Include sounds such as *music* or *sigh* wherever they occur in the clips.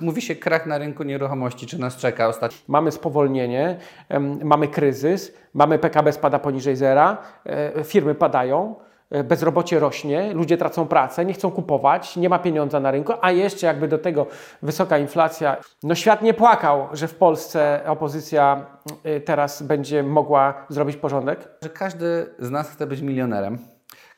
Mówi się krach na rynku nieruchomości, czy nas czeka ostatnio? Mamy spowolnienie, mamy kryzys, mamy PKB spada poniżej zera, e, firmy padają, e, bezrobocie rośnie, ludzie tracą pracę, nie chcą kupować, nie ma pieniądza na rynku, a jeszcze jakby do tego wysoka inflacja. No świat nie płakał, że w Polsce opozycja e, teraz będzie mogła zrobić porządek. Że każdy z nas chce być milionerem.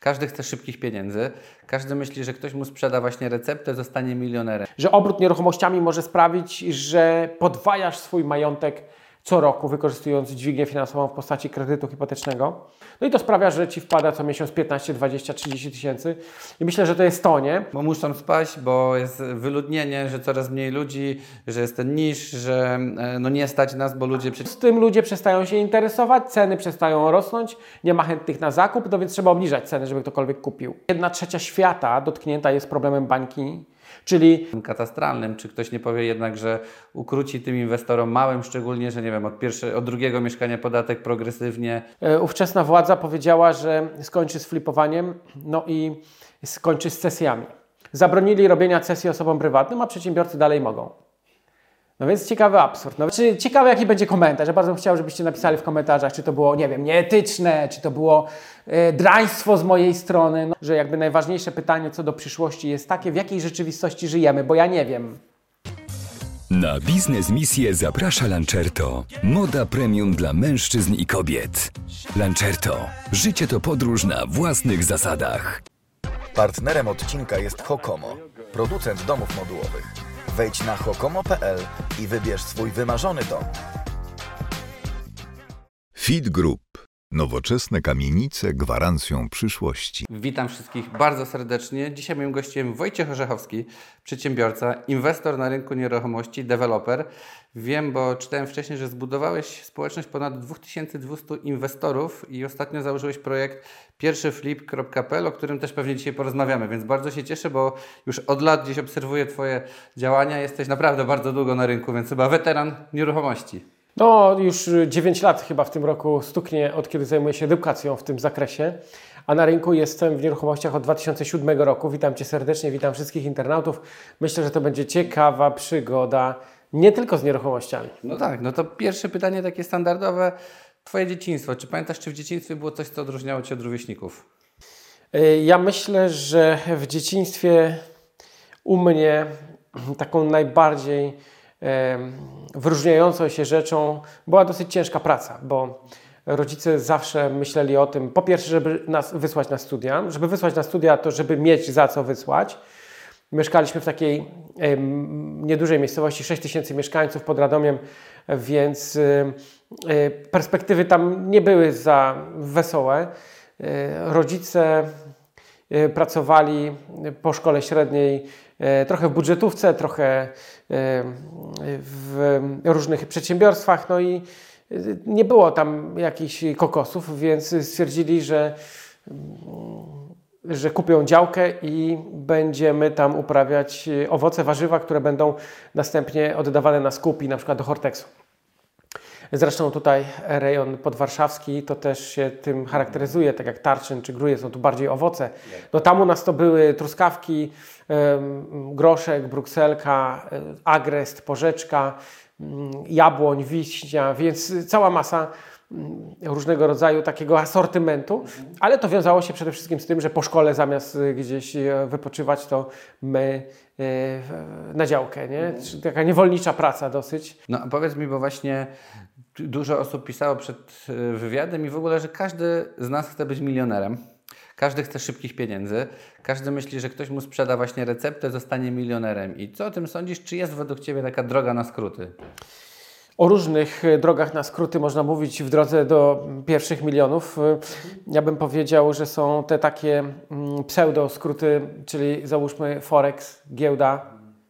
Każdy chce szybkich pieniędzy. Każdy myśli, że ktoś mu sprzeda właśnie receptę, zostanie milionerem. Że obrót nieruchomościami może sprawić, że podwajasz swój majątek co roku, wykorzystując dźwignię finansową w postaci kredytu hipotecznego. No i to sprawia, że Ci wpada co miesiąc 15, 20, 30 tysięcy. I myślę, że to jest to, nie? Bo muszą spaść, bo jest wyludnienie, że coraz mniej ludzi, że jest ten niż, że e, no nie stać nas, bo ludzie Z tym ludzie przestają się interesować, ceny przestają rosnąć, nie ma chętnych na zakup, no więc trzeba obniżać ceny, żeby ktokolwiek kupił. Jedna trzecia świata dotknięta jest problemem bańki, czyli katastralnym. Czy ktoś nie powie jednak, że ukróci tym inwestorom małym, szczególnie, że nie wiem, od, pierwsze, od drugiego mieszkania podatek progresywnie, e, ówczesna władza powiedziała, że skończy z flipowaniem, no i skończy z cesjami. Zabronili robienia cesji osobom prywatnym, a przedsiębiorcy dalej mogą. No więc ciekawy absurd. No, czy, ciekawe, jaki będzie komentarz. Ja bardzo bym chciał, żebyście napisali w komentarzach, czy to było, nie wiem, nieetyczne, czy to było e, draństwo z mojej strony. No, że jakby najważniejsze pytanie co do przyszłości jest takie, w jakiej rzeczywistości żyjemy, bo ja nie wiem. Na biznes misję zaprasza Lancerto. Moda premium dla mężczyzn i kobiet. Lancerto. Życie to podróż na własnych zasadach. Partnerem odcinka jest Hokomo, producent domów modułowych. Wejdź na hokomo.pl i wybierz swój wymarzony dom. Feed Group. Nowoczesne kamienice gwarancją przyszłości. Witam wszystkich bardzo serdecznie. Dzisiaj moim gościem Wojciech Orzechowski, przedsiębiorca, inwestor na rynku nieruchomości, deweloper. Wiem, bo czytałem wcześniej, że zbudowałeś społeczność ponad 2200 inwestorów i ostatnio założyłeś projekt pierwszyflip.pl, o którym też pewnie dzisiaj porozmawiamy, więc bardzo się cieszę, bo już od lat gdzieś obserwuję Twoje działania. Jesteś naprawdę bardzo długo na rynku, więc chyba weteran nieruchomości. No, już 9 lat chyba w tym roku stuknie, od kiedy zajmuję się edukacją w tym zakresie. A na rynku jestem w nieruchomościach od 2007 roku. Witam Cię serdecznie, witam wszystkich internautów. Myślę, że to będzie ciekawa przygoda, nie tylko z nieruchomościami. No tak, no to pierwsze pytanie takie standardowe. Twoje dzieciństwo. Czy pamiętasz, czy w dzieciństwie było coś, co odróżniało Cię od rówieśników? Y, Ja myślę, że w dzieciństwie u mnie taką najbardziej wyróżniającą się rzeczą była dosyć ciężka praca, bo rodzice zawsze myśleli o tym, po pierwsze, żeby nas wysłać na studia, żeby wysłać na studia, to żeby mieć za co wysłać. Mieszkaliśmy w takiej niedużej miejscowości, 6 tysięcy mieszkańców pod Radomiem, więc em, e, perspektywy tam nie były za wesołe. E, Rodzice e, pracowali po szkole średniej e, trochę w budżetówce, trochę e, w różnych przedsiębiorstwach, no i e, nie było tam jakichś kokosów, więc stwierdzili, że że kupią działkę i będziemy tam uprawiać e, owoce, warzywa, które będą następnie oddawane na skupi, na przykład do Hortexu. Zresztą tutaj rejon podwarszawski to też się tym charakteryzuje, tak jak Tarczyn czy Gruje, są tu bardziej owoce. No tam u nas to były truskawki, groszek, brukselka, e, agrest, porzeczka, mm, jabłoń, wiśnia, więc cała masa mm, różnego rodzaju takiego asortymentu, ale to wiązało się przede wszystkim z tym, że po szkole zamiast y, gdzieś y, wypoczywać, to my na działkę, nie? Czyli Taka niewolnicza praca dosyć. No a powiedz mi, bo właśnie dużo osób pisało przed y, wywiadem i w ogóle, że każdy z nas chce być milionerem. Każdy chce szybkich pieniędzy. Każdy myśli, że ktoś mu sprzeda właśnie receptę, zostanie milionerem. I co o tym sądzisz? Czy jest według Ciebie taka droga na skróty? O różnych e, drogach na skróty można mówić w drodze do pierwszych milionów. E, Ja bym powiedział, że są te takie mm, pseudo skróty, czyli załóżmy Forex, giełda.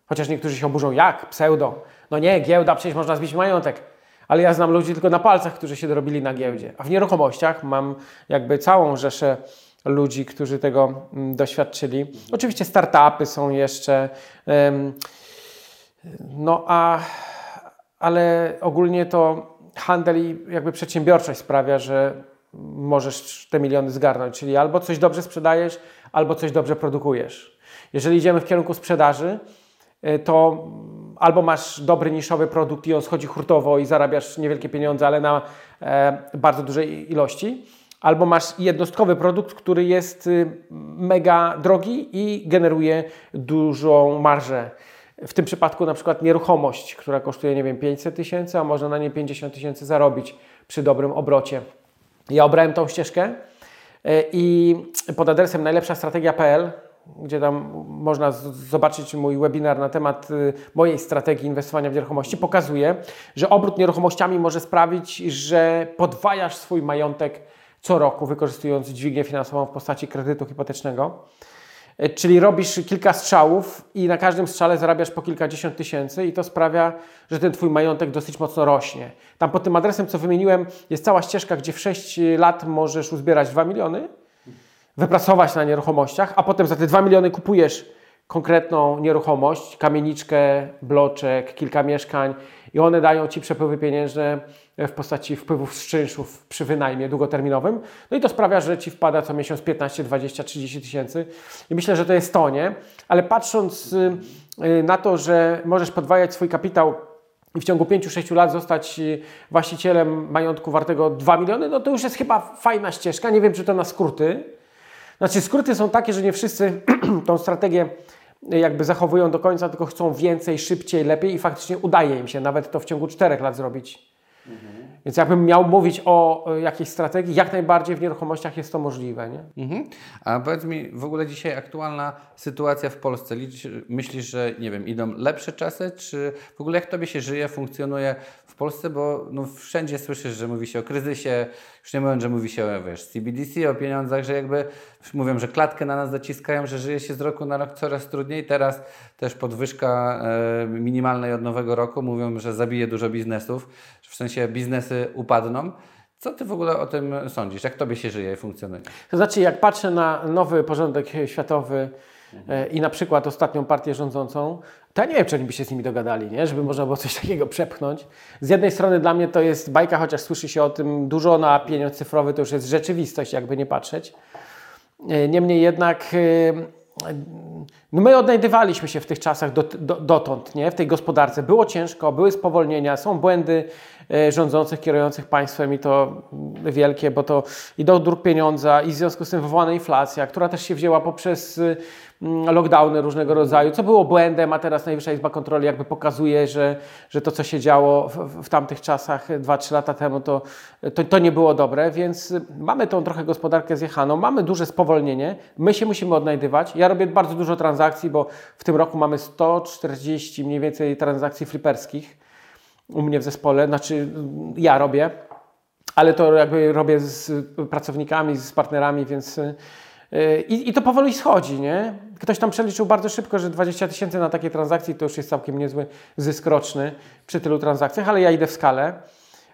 Chociaż niektórzy się oburzą, jak pseudo? No nie, giełda, przecież można zbić majątek. Ale ja znam ludzi tylko na palcach, którzy się dorobili na giełdzie. A w nieruchomościach mam jakby całą rzeszę ludzi, którzy tego mm, doświadczyli. Oczywiście startupy są jeszcze. no a ale ogólnie to handel i jakby przedsiębiorczość sprawia, że możesz te miliony zgarnąć, czyli albo coś dobrze sprzedajesz, albo coś dobrze produkujesz. Jeżeli idziemy w kierunku sprzedaży, e, to albo masz dobry niszowy produkt i on schodzi hurtowo i zarabiasz niewielkie pieniądze, ale na e, bardzo dużej ilości, albo masz jednostkowy produkt, który jest y, mega drogi i generuje dużą marżę. W tym przypadku na przykład nieruchomość, która kosztuje, nie wiem, 500 tysięcy, a można na nie 50 tysięcy zarobić przy dobrym obrocie. Ja obrałem tą ścieżkę e, i pod adresem najlepszastrategia.pl gdzie tam można zobaczyć mój webinar na temat y, mojej strategii inwestowania w nieruchomości, pokazuje, że obrót nieruchomościami może sprawić, że podwajasz swój majątek co roku, wykorzystując dźwignię finansową w postaci kredytu hipotecznego. E, czyli robisz kilka strzałów i na każdym strzale zarabiasz po kilkadziesiąt tysięcy i to sprawia, że ten Twój majątek dosyć mocno rośnie. Tam pod tym adresem, co wymieniłem, jest cała ścieżka, gdzie w 6 lat możesz uzbierać 2 miliony, wypracować na nieruchomościach, a potem za te 2 miliony kupujesz konkretną nieruchomość, kamieniczkę, bloczek, kilka mieszkań i one dają Ci przepływy pieniężne w postaci wpływów z czynszów przy wynajmie długoterminowym. No i to sprawia, że Ci wpada co miesiąc 15, 20, 30 tysięcy i myślę, że to jest to, nie? Ale patrząc y, y, na to, że możesz podwajać swój kapitał i w ciągu 5-6 lat zostać y, właścicielem majątku wartego 2 miliony, no to już jest chyba fajna ścieżka. Nie wiem, czy to na skróty. Znaczy, skróty są takie, że nie wszyscy *clears throat* tą strategię jakby zachowują do końca, tylko chcą więcej, szybciej, lepiej i faktycznie udaje im się nawet to w ciągu 4 lat zrobić. Mhm. Więc jakbym miał mówić o jakiejś strategii, jak najbardziej w nieruchomościach jest to możliwe. Nie? Mhm. A powiedz mi, w ogóle dzisiaj aktualna sytuacja w Polsce, myślisz, że nie wiem, idą lepsze czasy, czy w ogóle jak Tobie się żyje, funkcjonuje w Polsce, bo no, wszędzie słyszysz, że mówi się o kryzysie, już nie mówiąc, że mówi się o wiesz, CBDC, o pieniądzach, że jakby mówią, że klatkę na nas zaciskają, że żyje się z roku na rok coraz trudniej. Teraz też podwyżka e, minimalnej od nowego roku mówią, że zabije dużo biznesów, że w sensie biznesy upadną. Co Ty w ogóle o tym sądzisz? Jak Tobie się żyje i funkcjonuje? To znaczy, jak patrzę na nowy porządek światowy, e, i na przykład ostatnią partię rządzącą, to ja nie wiem, czy oni by się z nimi dogadali, nie? żeby można było coś takiego przepchnąć. Z jednej strony dla mnie to jest bajka, chociaż słyszy się o tym dużo, no a pieniądz cyfrowy to już jest rzeczywistość, jakby nie patrzeć. E, niemniej jednak e, no my odnajdywaliśmy się w tych czasach dot, do, dotąd, nie? w tej gospodarce. Było ciężko, były spowolnienia, są błędy e, rządzących, kierujących państwem i to wielkie, bo to i do dróg pieniądza i w związku z tym wywołana inflacja, która też się wzięła poprzez lockdowny różnego rodzaju, co było błędem, a teraz Najwyższa Izba Kontroli jakby pokazuje, że, że to, co się działo w, w tamtych czasach 2-3 lata temu, to, to, to, nie było dobre, więc mamy tą trochę gospodarkę zjechaną, mamy duże spowolnienie, my się musimy odnajdywać. Ja robię bardzo dużo transakcji, bo w tym roku mamy 140 mniej więcej transakcji fliperskich u mnie w zespole, znaczy ja robię, ale to jakby robię z pracownikami, z partnerami, więc i, I, to powoli schodzi, nie? Ktoś tam przeliczył bardzo szybko, że 20 tysięcy na takie transakcje to już jest całkiem niezły zysk roczny przy tylu transakcjach, ale ja idę w skalę.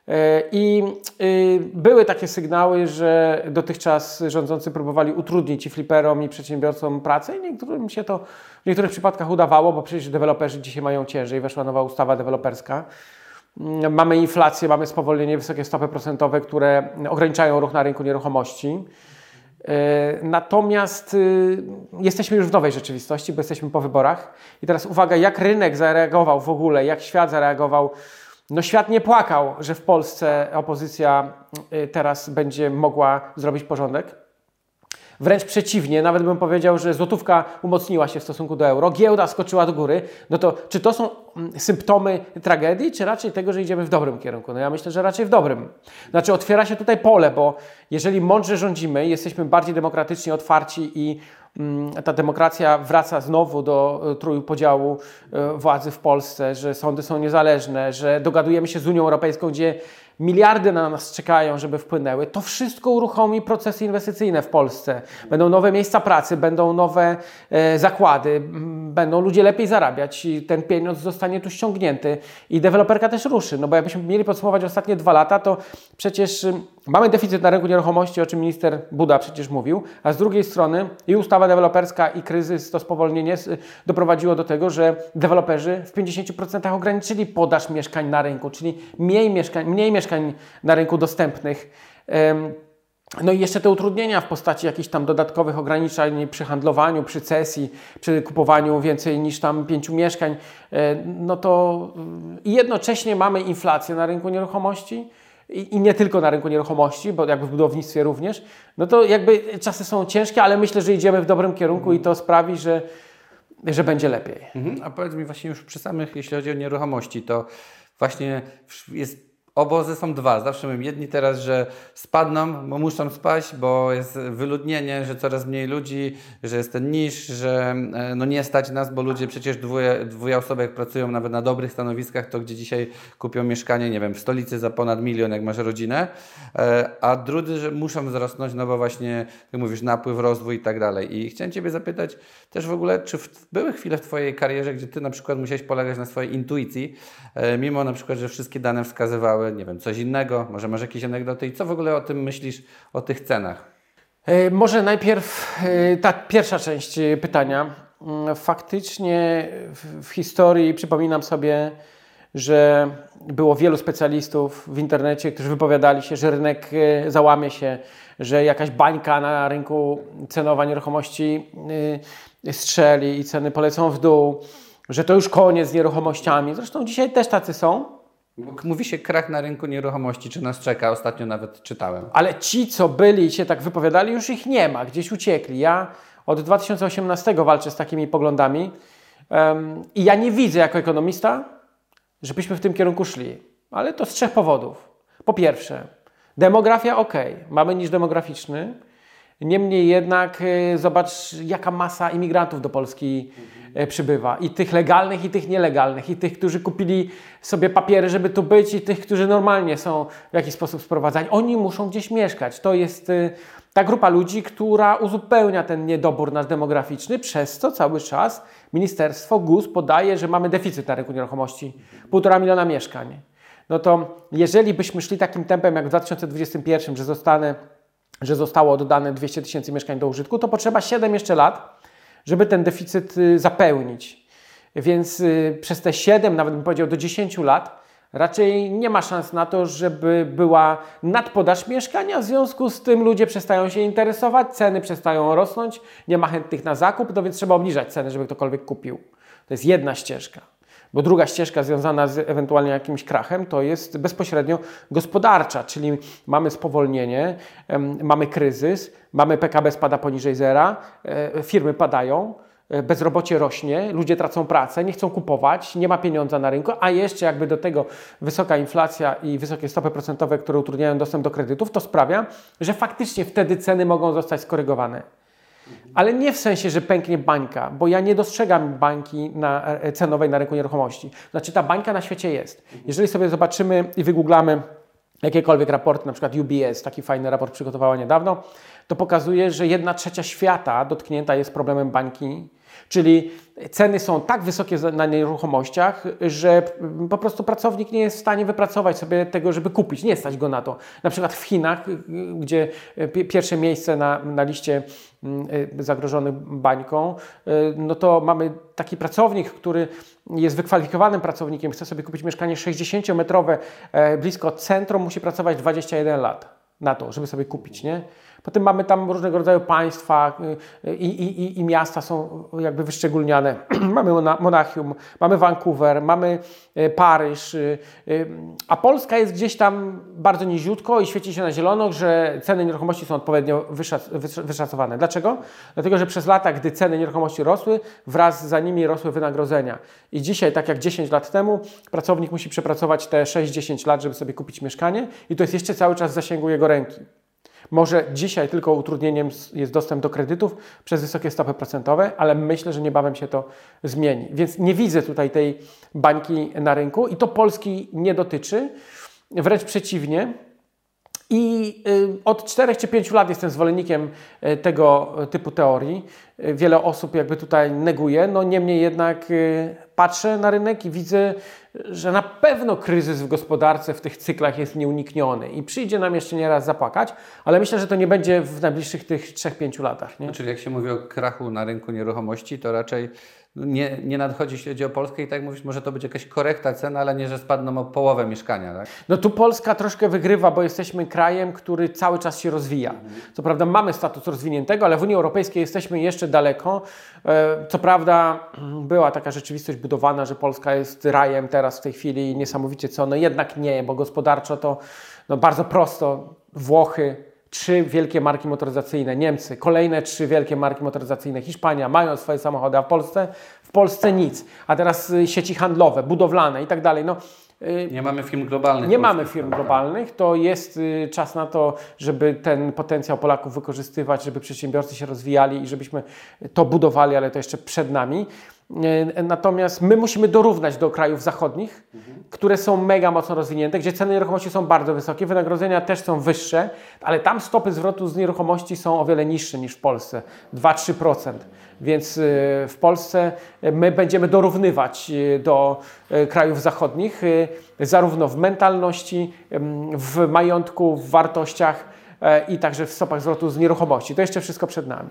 E, I y, były takie sygnały, że dotychczas rządzący próbowali utrudnić i fliperom, i przedsiębiorcom pracę, i niektórym się to w niektórych przypadkach udawało, bo przecież deweloperzy dzisiaj mają ciężej. Weszła nowa ustawa deweloperska. Mm, mamy inflację, mamy spowolnienie, wysokie stopy procentowe, które ograniczają ruch na rynku nieruchomości. E, natomiast y, jesteśmy już w nowej rzeczywistości, bo jesteśmy po wyborach. I teraz uwaga, jak rynek zareagował w ogóle, jak świat zareagował. No świat nie płakał, że w Polsce opozycja y, teraz będzie mogła zrobić porządek. Wręcz przeciwnie, nawet bym powiedział, że złotówka umocniła się w stosunku do euro, giełda skoczyła do góry. No to czy to są mm, symptomy tragedii, czy raczej tego, że idziemy w dobrym kierunku? No ja myślę, że raczej w dobrym. Znaczy otwiera się tutaj pole, bo jeżeli mądrze rządzimy, jesteśmy bardziej demokratycznie otwarci i mm, ta demokracja wraca znowu do e, trójpodziału e, władzy w Polsce, że sądy są niezależne, że dogadujemy się z Unią Europejską, gdzie miliardy na nas czekają, żeby wpłynęły, to wszystko uruchomi procesy inwestycyjne w Polsce. Będą nowe miejsca pracy, będą nowe e, zakłady, będą ludzie lepiej zarabiać i ten pieniądz zostanie tu ściągnięty i deweloperka też ruszy. No bo jakbyśmy mieli podsumować ostatnie dwa lata, to przecież mamy deficyt na rynku nieruchomości, o czym minister Buda przecież mówił, a z drugiej strony i ustawa deweloperska i kryzys, to spowolnienie doprowadziło do tego, że deweloperzy w 50% ograniczyli podaż mieszkań na rynku, czyli mniej mieszkań, mniej mieszkań na rynku dostępnych. No i jeszcze te utrudnienia w postaci jakichś tam dodatkowych ograniczeń przy handlowaniu, przy cesji, przy kupowaniu więcej niż tam pięciu mieszkań, e, no to y, i jednocześnie mamy inflację na rynku nieruchomości i, nie tylko na rynku nieruchomości, bo jakby w budownictwie również, no to jakby czasy są ciężkie, ale myślę, że idziemy w dobrym kierunku i to sprawi, że, że będzie lepiej. Mhm. A powiedz mi właśnie już przy samych, jeśli chodzi o nieruchomości, to właśnie jest Obozy są dwa. Zawsze mówię, jedni teraz, że spadną, bo muszą spaść, bo jest wyludnienie, że coraz mniej ludzi, że jest ten niż, że e, no nie stać nas, bo ludzie przecież dwóje, dwóje osoby jak pracują nawet na dobrych stanowiskach, to gdzie dzisiaj kupią mieszkanie, nie wiem, w stolicy za ponad milion, jak masz rodzinę, e, a drudzy, że muszą wzrosnąć, no bo właśnie, ty mówisz, napływ, rozwój i tak dalej. I chciałem Ciebie zapytać też w ogóle, czy w, były chwile w Twojej karierze, gdzie Ty na przykład musiałeś polegać na swojej intuicji, e, mimo na przykład, że wszystkie dane wskazywały, nie wiem, coś innego, może masz jakieś anegdoty i co w ogóle o tym myślisz, o tych cenach? E, może najpierw e, ta pierwsza część e, pytania. Mm, faktycznie w, historii przypominam sobie, że było wielu specjalistów w internecie, którzy wypowiadali się, że rynek załamie się, że jakaś bańka na rynku cenowa nieruchomości strzeli i ceny polecą w dół, że to już koniec z nieruchomościami. Zresztą dzisiaj też tacy są. Mówi się krach na rynku nieruchomości, czy nas czeka, ostatnio nawet czytałem. Ale ci, co byli i się tak wypowiadali, już ich nie ma, gdzieś uciekli. Ja od 2018 walczę z takimi poglądami um, i ja nie widzę jako ekonomista, żebyśmy w tym kierunku szli. Ale to z trzech powodów. Po pierwsze, demografia ok, mamy niż demograficzny, Niemniej jednak y, zobacz, jaka masa imigrantów do Polski y, przybywa. I tych legalnych, i tych nielegalnych, i tych, którzy kupili sobie papiery, żeby tu być, i tych, którzy normalnie są w jakiś sposób sprowadzani. Oni muszą gdzieś mieszkać. To jest y, ta grupa ludzi, która uzupełnia ten niedobór nasz demograficzny, przez co cały czas Ministerstwo GUS podaje, że mamy deficyt na rynku nieruchomości. Półtora miliona mieszkań. No to jeżeli byśmy szli takim tempem jak w 2021, że zostanę że zostało dodane 200 tysięcy mieszkań do użytku, to potrzeba 7 jeszcze lat, żeby ten deficyt y, zapełnić. Więc y, przez te 7, nawet bym powiedział do 10 lat, raczej nie ma szans na to, żeby była nadpodaż mieszkania. W związku z tym ludzie przestają się interesować, ceny przestają rosnąć, nie ma chętnych na zakup, no więc trzeba obniżać ceny, żeby ktokolwiek kupił. To jest jedna ścieżka. Bo druga ścieżka związana z ewentualnie jakimś krachem to jest bezpośrednio gospodarcza, czyli mamy spowolnienie, mamy kryzys, mamy PKB spada poniżej zera, e, firmy padają, e, bezrobocie rośnie, ludzie tracą pracę, nie chcą kupować, nie ma pieniądza na rynku, a jeszcze jakby do tego wysoka inflacja i wysokie stopy procentowe, które utrudniają dostęp do kredytów, to sprawia, że faktycznie wtedy ceny mogą zostać skorygowane. Ale nie w sensie, że pęknie bańka, bo ja nie dostrzegam bańki na, e, cenowej na rynku nieruchomości. Znaczy ta bańka na świecie jest. Jeżeli sobie zobaczymy i wygooglamy jakiekolwiek raporty, na przykład UBS, taki fajny raport przygotowała niedawno, to pokazuje, że jedna trzecia świata dotknięta jest problemem bańki Czyli ceny są tak wysokie na nieruchomościach, że po prostu pracownik nie jest w stanie wypracować sobie tego, żeby kupić. Nie stać go na to. Na przykład w Chinach, gdzie pierwsze miejsce na, na liście mm, y, zagrożonych bańką, y, no to mamy taki pracownik, który jest wykwalifikowanym pracownikiem, chce sobie kupić mieszkanie 60-metrowe e, blisko centrum, musi pracować 21 lat na to, żeby sobie kupić, nie? Potem mamy tam różnego rodzaju państwa y, i, i, i miasta są jakby wyszczególniane. *clears throat* mamy Monachium, mamy Vancouver, mamy y, Paryż, y, a Polska jest gdzieś tam bardzo niziutko i świeci się na zielono, że ceny nieruchomości są odpowiednio wyszacowane. Dlaczego? Dlatego, że przez lata, gdy ceny nieruchomości rosły, wraz za nimi rosły wynagrodzenia. I dzisiaj, tak jak 10 lat temu, pracownik musi przepracować te 6-10 lat, żeby sobie kupić mieszkanie i to jest jeszcze cały czas w zasięgu jego ręki. Może dzisiaj tylko utrudnieniem jest dostęp do kredytów przez wysokie stopy procentowe, ale myślę, że niebawem się to zmieni. Więc nie widzę tutaj tej bańki na rynku i to Polski nie dotyczy. Wręcz przeciwnie. I y, od 4 czy 5 lat jestem zwolennikiem y, tego typu teorii. y, wiele osób jakby tutaj neguje. No niemniej jednak y, patrzę na rynek i widzę, że na pewno kryzys w gospodarce w tych cyklach jest nieunikniony i przyjdzie nam jeszcze nieraz zapłakać, ale myślę, że to nie będzie w najbliższych tych 3-5 latach. Nie? Czyli jak się mówi o krachu na rynku nieruchomości, to raczej nie, nie nadchodzi, jeśli chodzi o Polskę i tak mówisz, może to być jakaś korekta cen, ale nie, że spadną o połowę mieszkania, tak? No tu Polska troszkę wygrywa, bo jesteśmy krajem, który cały czas się rozwija. Co prawda mamy status rozwiniętego, ale w Unii Europejskiej jesteśmy jeszcze daleko. E, Co prawda była taka rzeczywistość budowana, że Polska jest rajem teraz w tej chwili niesamowicie co, no jednak nie, bo gospodarczo to no bardzo prosto. Włochy, trzy wielkie marki motoryzacyjne, Niemcy, kolejne trzy wielkie marki motoryzacyjne, Hiszpania mają swoje samochody, a w Polsce, w Polsce nic. A teraz y, sieci handlowe, budowlane i tak dalej. No, y, Nie mamy firm globalnych. nie mamy firm globalnych, to jest y, czas na to, żeby ten potencjał Polaków wykorzystywać, żeby przedsiębiorcy się rozwijali i żebyśmy to budowali, ale to jeszcze przed nami. Y, Natomiast my musimy dorównać do krajów zachodnich, które są mega mocno rozwinięte, gdzie ceny nieruchomości są bardzo wysokie, wynagrodzenia też są wyższe, ale tam stopy zwrotu z nieruchomości są o wiele niższe niż w Polsce 2-3%. Więc y, w Polsce y, my będziemy dorównywać do krajów zachodnich, zarówno w mentalności, w majątku, w wartościach e, i także w stopach zwrotu z nieruchomości. To jeszcze wszystko przed nami.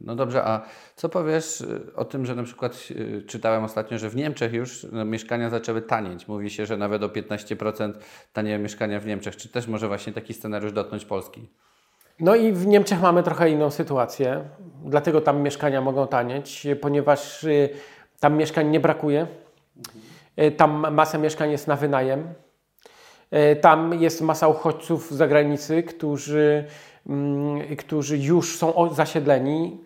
No dobrze, a co powiesz y, o tym, że na przykład y, czytałem ostatnio, że w Niemczech już no, mieszkania zaczęły tanieć. Mówi się, że nawet o 15% tanieją mieszkania w Niemczech. Czy też może właśnie taki scenariusz dotknąć Polski? No i w Niemczech mamy trochę inną sytuację, dlatego tam mieszkania mogą tanieć, ponieważ y, tam mieszkań nie brakuje, tam masa mieszkań jest na wynajem, tam jest masa uchodźców z zagranicy, którzy, mm, którzy już są zasiedleni.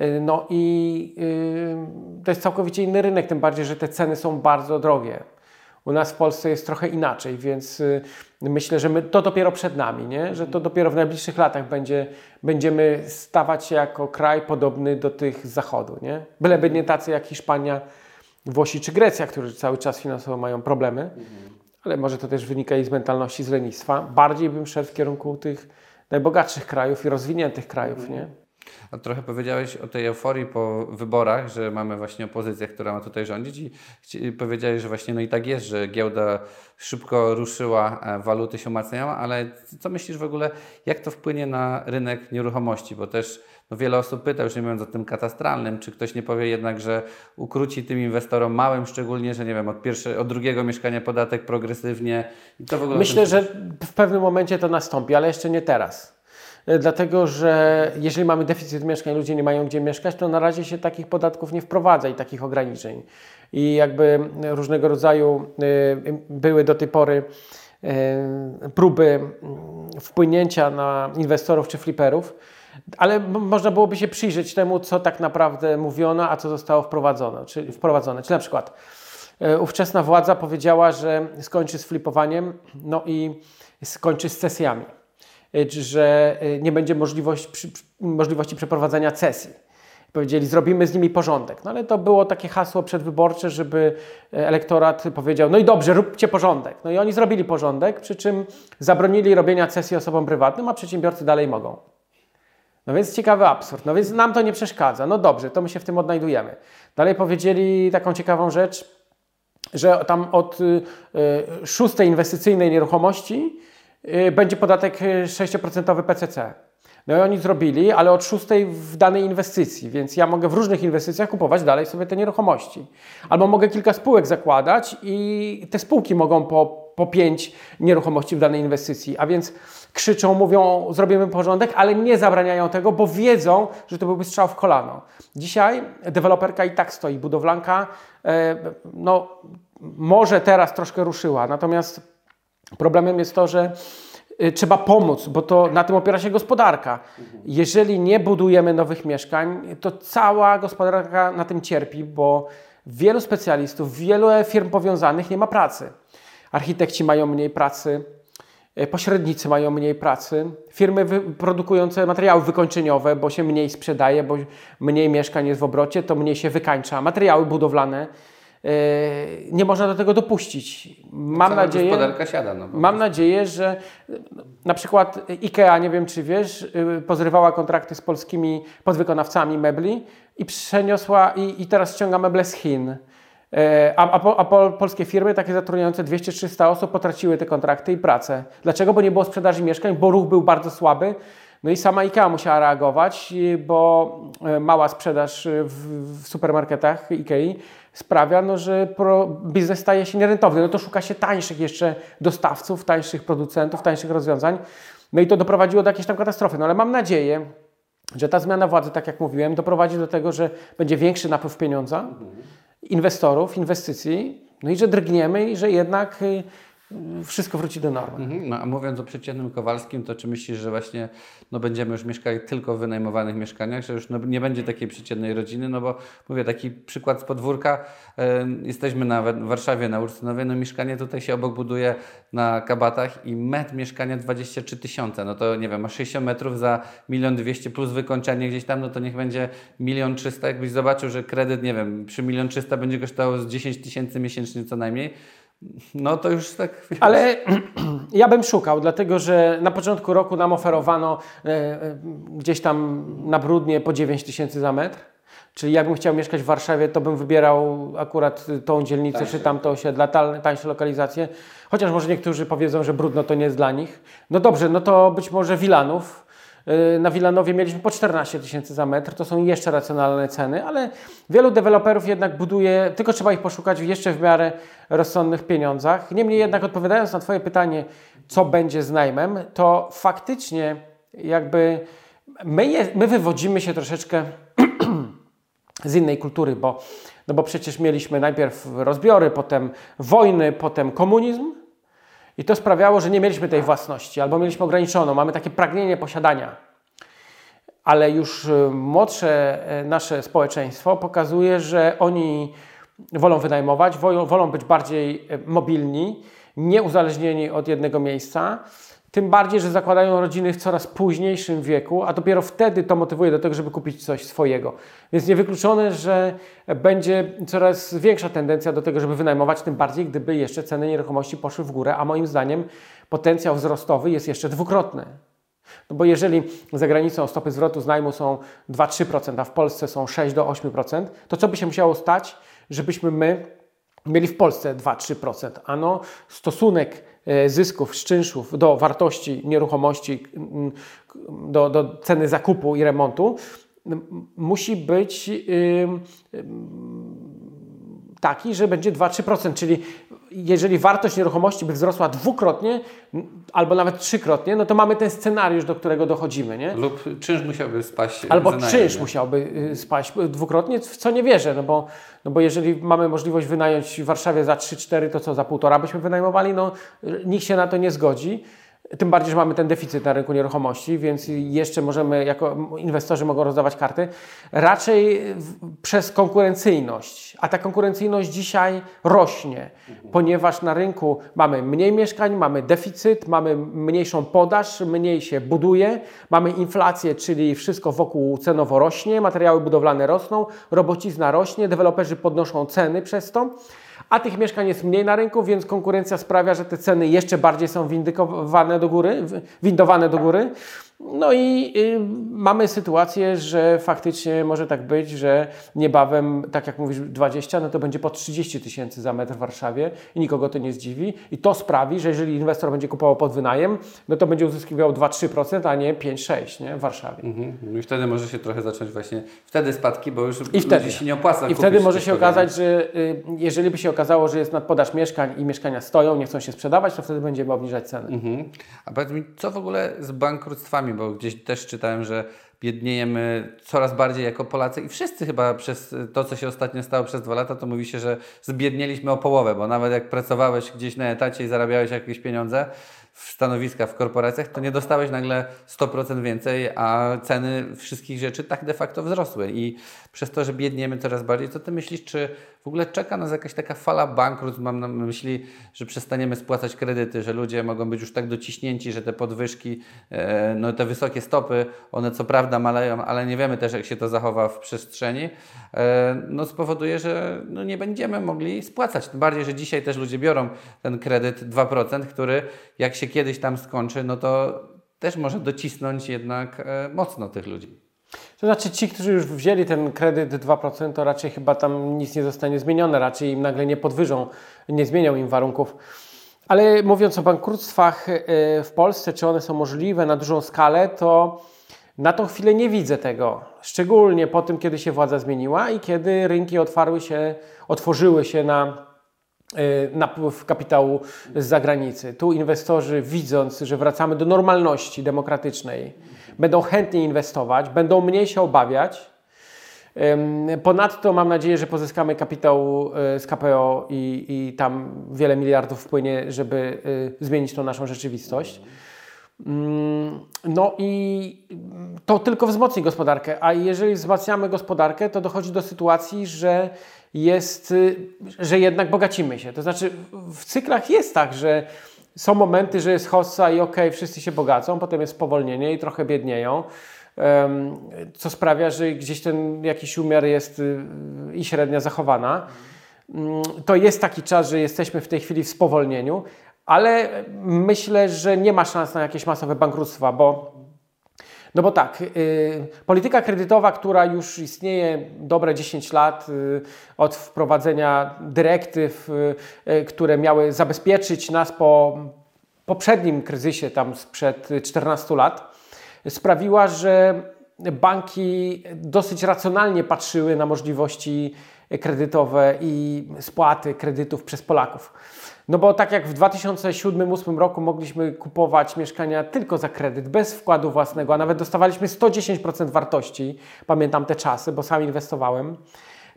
Y, No i y, to jest całkowicie inny rynek, tym bardziej, że te ceny są bardzo drogie. U nas w Polsce jest trochę inaczej, więc myślę, że my, to dopiero przed nami, nie? że to dopiero w najbliższych latach będzie, będziemy stawać się jako kraj podobny do tych z zachodu. Nie? Byleby nie tacy jak Hiszpania, Włosi czy Grecja, którzy cały czas finansowo mają problemy, ale może to też wynika i z mentalności z lenistwa. Bardziej bym szedł w kierunku tych najbogatszych krajów i rozwiniętych krajów. Nie? A trochę powiedziałeś o tej euforii po wyborach, że mamy właśnie opozycję, która ma tutaj rządzić i powiedziałeś, że właśnie no i tak jest, że giełda szybko ruszyła, e, waluty się umacniają, ale co myślisz w ogóle, jak to wpłynie na rynek nieruchomości? Bo też no wiele osób pyta, już nie mówiąc o tym katastralnym, czy ktoś nie powie jednak, że ukróci tym inwestorom małym szczególnie, że nie wiem, od, pierwsze, od drugiego mieszkania podatek progresywnie i to w ogóle... Myślę, że w pewnym momencie to nastąpi, ale jeszcze nie teraz. E, Dlatego, że jeżeli mamy deficyt mieszkań, ludzie nie mają gdzie mieszkać, to na razie się takich podatków nie wprowadza i takich ograniczeń. I jakby różnego rodzaju y, były do tej pory y, próby mm, wpłynięcia na inwestorów czy fliperów, ale można byłoby się przyjrzeć temu, co tak naprawdę mówiono, a co zostało wprowadzone. Czyli, wprowadzone. czyli na przykład e, ówczesna władza powiedziała, że skończy z flipowaniem, no i skończy z cesjami, E, że e, nie będzie przy- możliwości przeprowadzenia cesji. Powiedzieli, zrobimy z nimi porządek. No ale to było takie hasło przedwyborcze, żeby elektorat powiedział, no i dobrze, róbcie porządek. No i oni zrobili porządek, przy czym zabronili robienia cesji osobom prywatnym, a przedsiębiorcy dalej mogą. No więc ciekawy absurd. No więc nam to nie przeszkadza. No dobrze, to my się w tym odnajdujemy. Dalej powiedzieli taką ciekawą rzecz, że tam od y, y, szóstej inwestycyjnej nieruchomości y, będzie podatek y, 6% PCC. No i oni zrobili, ale od szóstej w danej inwestycji, więc ja mogę w różnych inwestycjach kupować dalej sobie te nieruchomości. Albo mogę kilka spółek zakładać i te spółki mogą po, po pięć nieruchomości w danej inwestycji. A więc krzyczą, mówią, zrobimy porządek, ale nie zabraniają tego, bo wiedzą, że to byłby strzał w kolano. Dzisiaj deweloperka i tak stoi, budowlanka, e, no może teraz troszkę ruszyła, natomiast problemem jest to, że y, trzeba pomóc, bo to na tym opiera się gospodarka. Jeżeli nie budujemy nowych mieszkań, to cała gospodarka na tym cierpi, bo wielu specjalistów, wielu firm powiązanych nie ma pracy. Architekci mają mniej pracy, y, pośrednicy mają mniej pracy, firmy produkujące materiały wykończeniowe, bo się mniej sprzedaje, bo mniej mieszkań jest w obrocie, to mniej się wykańcza. Materiały budowlane, y, nie można do tego dopuścić. mam Cała nadzieję, gospodarka siada. No, mam nadzieję, że y, na przykład IKEA, nie wiem czy wiesz, pozrywała kontrakty z polskimi podwykonawcami mebli i przeniosła i, i teraz ściąga meble z Chin. E, A, a, a po, polskie firmy, takie zatrudniające 200-300 osób, potraciły te kontrakty i pracę. Dlaczego? Bo nie było sprzedaży mieszkań, bo ruch był bardzo słaby. No i sama IKEA musiała reagować, bo e, mała sprzedaż y, w, w supermarketach IKEA sprawia, no, że pro, biznes staje się nierentowny. No to szuka się tańszych jeszcze dostawców, tańszych producentów, tańszych rozwiązań. No i to doprowadziło do jakiejś tam katastrofy. No ale mam nadzieję, że ta zmiana władzy, tak jak mówiłem, doprowadzi do tego, że będzie większy napływ pieniądza, inwestorów, inwestycji, no i że drgniemy i że jednak y, wszystko wróci do normy. Mhm. No, a mówiąc o przeciętnym Kowalskim, to czy myślisz, że właśnie no, będziemy już mieszkali tylko w wynajmowanych mieszkaniach, że już no, nie będzie takiej przeciętnej rodziny? No bo mówię, taki przykład z podwórka. Jesteśmy na w Warszawie, na Ursynowie, no mieszkanie tutaj się obok buduje na kabatach i metr mieszkania 23 tysiące. No to nie wiem, masz 60 metrów za milion dwieście plus wykończenie gdzieś tam, no to niech będzie milion trzysta. Jakbyś zobaczył, że kredyt, nie wiem, przy milion trzysta będzie kosztował z 10 tysięcy miesięcznie co najmniej, no to już tak... wiesz, Ale *clears throat* ja bym szukał, dlatego że na początku roku nam oferowano e, e, gdzieś tam na brudnie po 9 tysięcy za metr. Czyli jakbym chciał mieszkać w Warszawie, to bym wybierał akurat tą dzielnicę czy tamto osiedla, ta- tańsze lokalizacje. Chociaż może niektórzy powiedzą, że brudno to nie jest dla nich. No dobrze, no to być może Wilanów. Yy, Na Wilanowie mieliśmy po 14 tysięcy za metr, to są jeszcze racjonalne ceny, ale wielu deweloperów jednak buduje, tylko trzeba ich poszukać jeszcze w miarę rozsądnych pieniądzach. Niemniej jednak odpowiadając na Twoje pytanie, co będzie z najmem, to faktycznie jakby my, je, my wywodzimy się troszeczkę *clears throat* z innej kultury, bo, no bo przecież mieliśmy najpierw rozbiory, potem wojny, potem komunizm i to sprawiało, że nie mieliśmy tej własności albo mieliśmy ograniczoną, mamy takie pragnienie posiadania. Ale już y, młodsze e, nasze społeczeństwo pokazuje, że oni wolą wynajmować, wolą, być bardziej e, mobilni, nieuzależnieni od jednego miejsca. Tym bardziej, że zakładają rodziny w coraz późniejszym wieku, a dopiero wtedy to motywuje do tego, żeby kupić coś swojego. Więc niewykluczone, że będzie coraz większa tendencja do tego, żeby wynajmować, tym bardziej, gdyby jeszcze ceny nieruchomości poszły w górę, a moim zdaniem potencjał wzrostowy jest jeszcze dwukrotny. No bo jeżeli za granicą stopy zwrotu z najmu są 2-3%, a w Polsce są 6-8%, to co by się musiało stać, żebyśmy my mieli w Polsce 2-3%? Ano stosunek zysków z czynszów do wartości nieruchomości, mm, do, do ceny zakupu i remontu musi być taki, że będzie 2-3%, czyli jeżeli wartość nieruchomości by wzrosła dwukrotnie albo nawet trzykrotnie, no to mamy ten scenariusz, do którego dochodzimy, nie? Lub czynsz musiałby spaść. Albo czynsz nie? musiałby y, spaść dwukrotnie, w co nie wierzę, no bo, no bo jeżeli mamy możliwość wynająć w Warszawie za 3-4, to co, za półtora byśmy wynajmowali, no y, nikt się na to nie zgodzi. Tym bardziej, że mamy ten deficyt na rynku nieruchomości, więc jeszcze możemy, jako inwestorzy mogą rozdawać karty, raczej przez konkurencyjność. A ta konkurencyjność dzisiaj rośnie, ponieważ na rynku mamy mniej mieszkań, mamy deficyt, mamy mniejszą podaż, mniej się buduje, mamy inflację, czyli wszystko wokół cenowo rośnie, materiały budowlane rosną, robocizna rośnie, deweloperzy podnoszą ceny przez to. A tych mieszkań jest mniej na rynku, więc konkurencja sprawia, że te ceny jeszcze bardziej są windykowane do góry, windowane do góry. No i y, mamy sytuację, że faktycznie może tak być, że niebawem, tak jak mówisz, 20, no to będzie po 30 tysięcy za metr w Warszawie i nikogo to nie zdziwi. I to sprawi, że jeżeli inwestor będzie kupował pod wynajem, no to będzie uzyskiwał 2-3%, a nie 5-6 nie? w Warszawie. Mhm. I wtedy może się trochę zacząć właśnie, wtedy spadki, bo już I wtedy. się nie opłaca I wtedy może się okazać, że y, jeżeli by się okazało, że jest nadpodaż mieszkań i mieszkania stoją, nie chcą się sprzedawać, to wtedy będziemy obniżać ceny. Mhm. A powiedz mi, co w ogóle z bankructwami, bo gdzieś też czytałem, że biedniejemy coraz bardziej jako Polacy i wszyscy chyba przez to, co się ostatnio stało przez dwa lata, to mówi się, że zbiednieliśmy o połowę, bo nawet jak pracowałeś gdzieś na etacie i zarabiałeś jakieś pieniądze w stanowiskach w korporacjach, to nie dostałeś nagle 100% więcej, a ceny wszystkich rzeczy tak de facto wzrosły i przez to, że biedniemy coraz bardziej, co Ty myślisz, czy w ogóle czeka nas jakaś taka fala bankructw? Mam na myśli, że przestaniemy spłacać kredyty, że ludzie mogą być już tak dociśnięci, że te podwyżki, e, no te wysokie stopy, one co prawda prawda maleją, ale nie wiemy też, jak się to zachowa w przestrzeni, e, no spowoduje, że no nie będziemy mogli spłacać. Tym bardziej, że dzisiaj też ludzie biorą ten kredyt 2%, który jak się kiedyś tam skończy, no to też może docisnąć jednak e, mocno tych ludzi. To znaczy ci, którzy już wzięli ten kredyt 2%, to raczej chyba tam nic nie zostanie zmienione, raczej im nagle nie podwyżą, nie zmienią im warunków. Ale mówiąc o bankructwach e, w Polsce, czy one są możliwe na dużą skalę, to na tą chwilę nie widzę tego. Szczególnie po tym, kiedy się władza zmieniła i kiedy rynki otwarły się, otworzyły się na napływ kapitału z zagranicy. Tu inwestorzy, widząc, że wracamy do normalności demokratycznej, będą chętnie inwestować, będą mniej się obawiać. Ponadto mam nadzieję, że pozyskamy kapitał e, z KPO i, i tam wiele miliardów wpłynie, żeby e, zmienić tą naszą rzeczywistość. No i to tylko wzmocni gospodarkę, a jeżeli wzmacniamy gospodarkę, to dochodzi do sytuacji, że jest, e, że jednak bogacimy się. To znaczy w cyklach jest tak, że są momenty, że jest hossa i ok, wszyscy się bogacą, potem jest spowolnienie i trochę biednieją co sprawia, że gdzieś ten jakiś umiar jest y, i średnia zachowana. Mm, to jest taki czas, że jesteśmy w tej chwili w spowolnieniu, ale myślę, że nie ma szans na jakieś masowe bankructwa, bo no bo tak, y, polityka kredytowa, która już istnieje dobre 10 lat y, od wprowadzenia dyrektyw, y, które miały zabezpieczyć nas po poprzednim kryzysie tam sprzed 14 lat, sprawiła, że banki dosyć racjonalnie patrzyły na możliwości kredytowe i spłaty kredytów przez Polaków. No bo tak jak w 2007-2008 roku mogliśmy kupować mieszkania tylko za kredyt, bez wkładu własnego, a nawet dostawaliśmy 110% wartości, pamiętam te czasy, bo sam inwestowałem,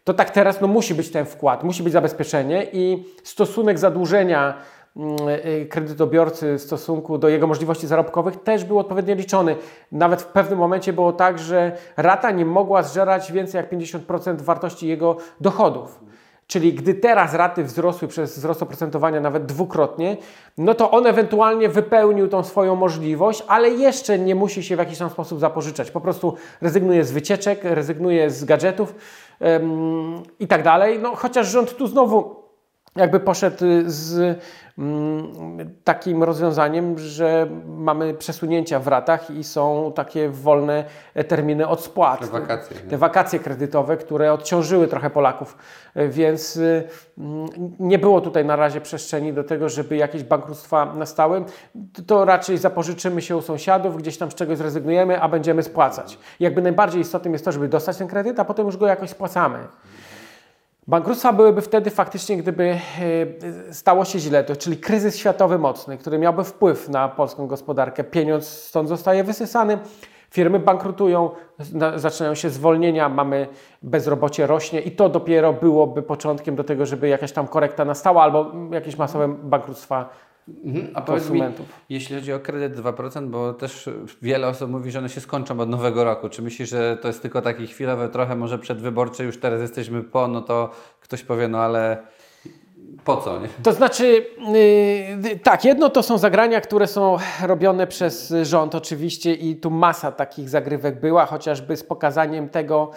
to tak teraz no, musi być ten wkład, musi być zabezpieczenie i stosunek zadłużenia Mm, y, kredytobiorcy w stosunku do jego możliwości zarobkowych też był odpowiednio liczony. Nawet w pewnym momencie było tak, że rata nie mogła zżerać więcej jak 50% wartości jego dochodów. Czyli gdy teraz raty wzrosły przez wzrost oprocentowania nawet dwukrotnie, no to on ewentualnie wypełnił tą swoją możliwość, ale jeszcze nie musi się w jakiś tam sposób zapożyczać. Po prostu rezygnuje z wycieczek, rezygnuje z gadżetów ym, i tak dalej. No, chociaż rząd tu znowu jakby poszedł z Mm, takim rozwiązaniem, że mamy przesunięcia w ratach i są takie wolne terminy od spłat. Te wakacje. Te wakacje kredytowe, które odciążyły trochę Polaków, więc mm, nie było tutaj na razie przestrzeni do tego, żeby jakieś bankructwa nastały. To raczej zapożyczymy się u sąsiadów, gdzieś tam z czegoś zrezygnujemy, a będziemy spłacać. jakby najbardziej istotnym jest to, żeby dostać ten kredyt, a potem już go jakoś spłacamy. Bankructwa byłyby wtedy faktycznie, gdyby e, stało się źle, to, czyli kryzys światowy mocny, który miałby wpływ na polską gospodarkę. Pieniądz stąd zostaje wysysany, firmy bankrutują, zaczynają się zwolnienia, mamy bezrobocie rośnie i to dopiero byłoby początkiem do tego, żeby jakaś tam korekta nastała albo jakieś masowe bankructwa Mhm. A powiedz mi, jeśli chodzi o kredyt 2%, bo też wiele osób mówi, że one się skończą od nowego roku. Czy myślisz, że to jest tylko taki chwilowy, trochę może przedwyborczy, już teraz jesteśmy po, no to ktoś powie, no ale po co? Nie? To znaczy, yy, tak, jedno to są zagrania, które są robione przez rząd oczywiście i tu masa takich zagrywek była, chociażby z pokazaniem tego,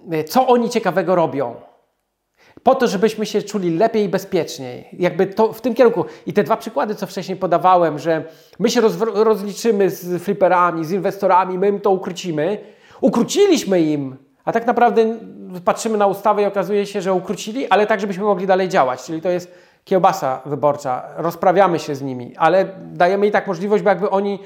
mhm. co oni ciekawego robią po to, żebyśmy się czuli lepiej i bezpieczniej. Jakby to w tym kierunku. I te dwa przykłady, co wcześniej podawałem, że my się roz, rozliczymy z fliperami, z inwestorami, my im to ukrócimy. Ukróciliśmy im, a tak naprawdę patrzymy na ustawę i okazuje się, że ukrócili, ale tak, żebyśmy mogli dalej działać. Czyli to jest kiełbasa wyborcza. Rozprawiamy się z nimi, ale dajemy i tak możliwość, bo jakby oni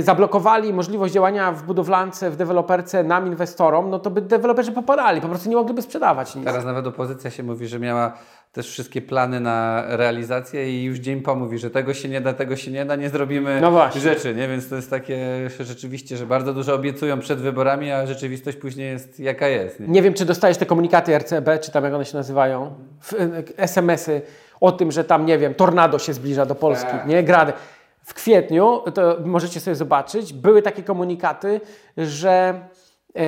zablokowali możliwość działania w budowlance, w deweloperce nam, inwestorom, no to by deweloperzy popadali, po prostu nie mogliby sprzedawać nic. Teraz nawet opozycja się mówi, że miała też wszystkie plany na realizację i już dzień po mówi, że tego się nie da, tego się nie da, nie zrobimy no rzeczy, nie? Więc to jest takie rzeczywiście, że bardzo dużo obiecują przed wyborami, a rzeczywistość później jest jaka jest. Nie, nie wiem, czy dostajesz te komunikaty RCB, czy tam jak one się nazywają, SMS-y o tym, że tam, nie wiem, tornado się zbliża do Polski, tak. nie? Grady. W kwietniu, to możecie sobie zobaczyć, były takie komunikaty, że e,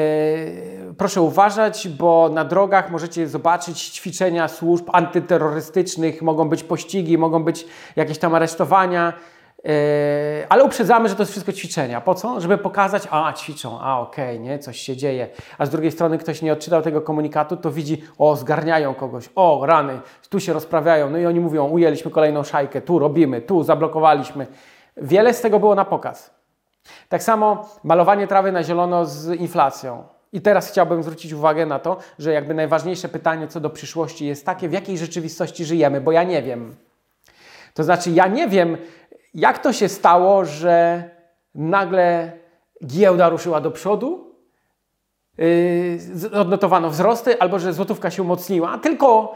proszę uważać, bo na drogach możecie zobaczyć ćwiczenia służb antyterrorystycznych, mogą być pościgi, mogą być jakieś tam aresztowania. Yy, ale uprzedzamy, że to jest wszystko ćwiczenia. Po co? Żeby pokazać, a ćwiczą, a okej, nie, coś się dzieje. A z drugiej strony ktoś nie odczytał tego komunikatu, to widzi, o, zgarniają kogoś, o, rany, tu się rozprawiają. No i oni mówią, ujęliśmy kolejną szajkę, tu robimy, tu zablokowaliśmy. Wiele z tego było na pokaz. Tak samo malowanie trawy na zielono z inflacją. I teraz chciałbym zwrócić uwagę na to, że jakby najważniejsze pytanie co do przyszłości jest takie, w jakiej rzeczywistości żyjemy, bo ja nie wiem. To znaczy, ja nie wiem, jak to się stało, że nagle giełda ruszyła do przodu, yy, odnotowano wzrosty, albo że złotówka się umocniła, tylko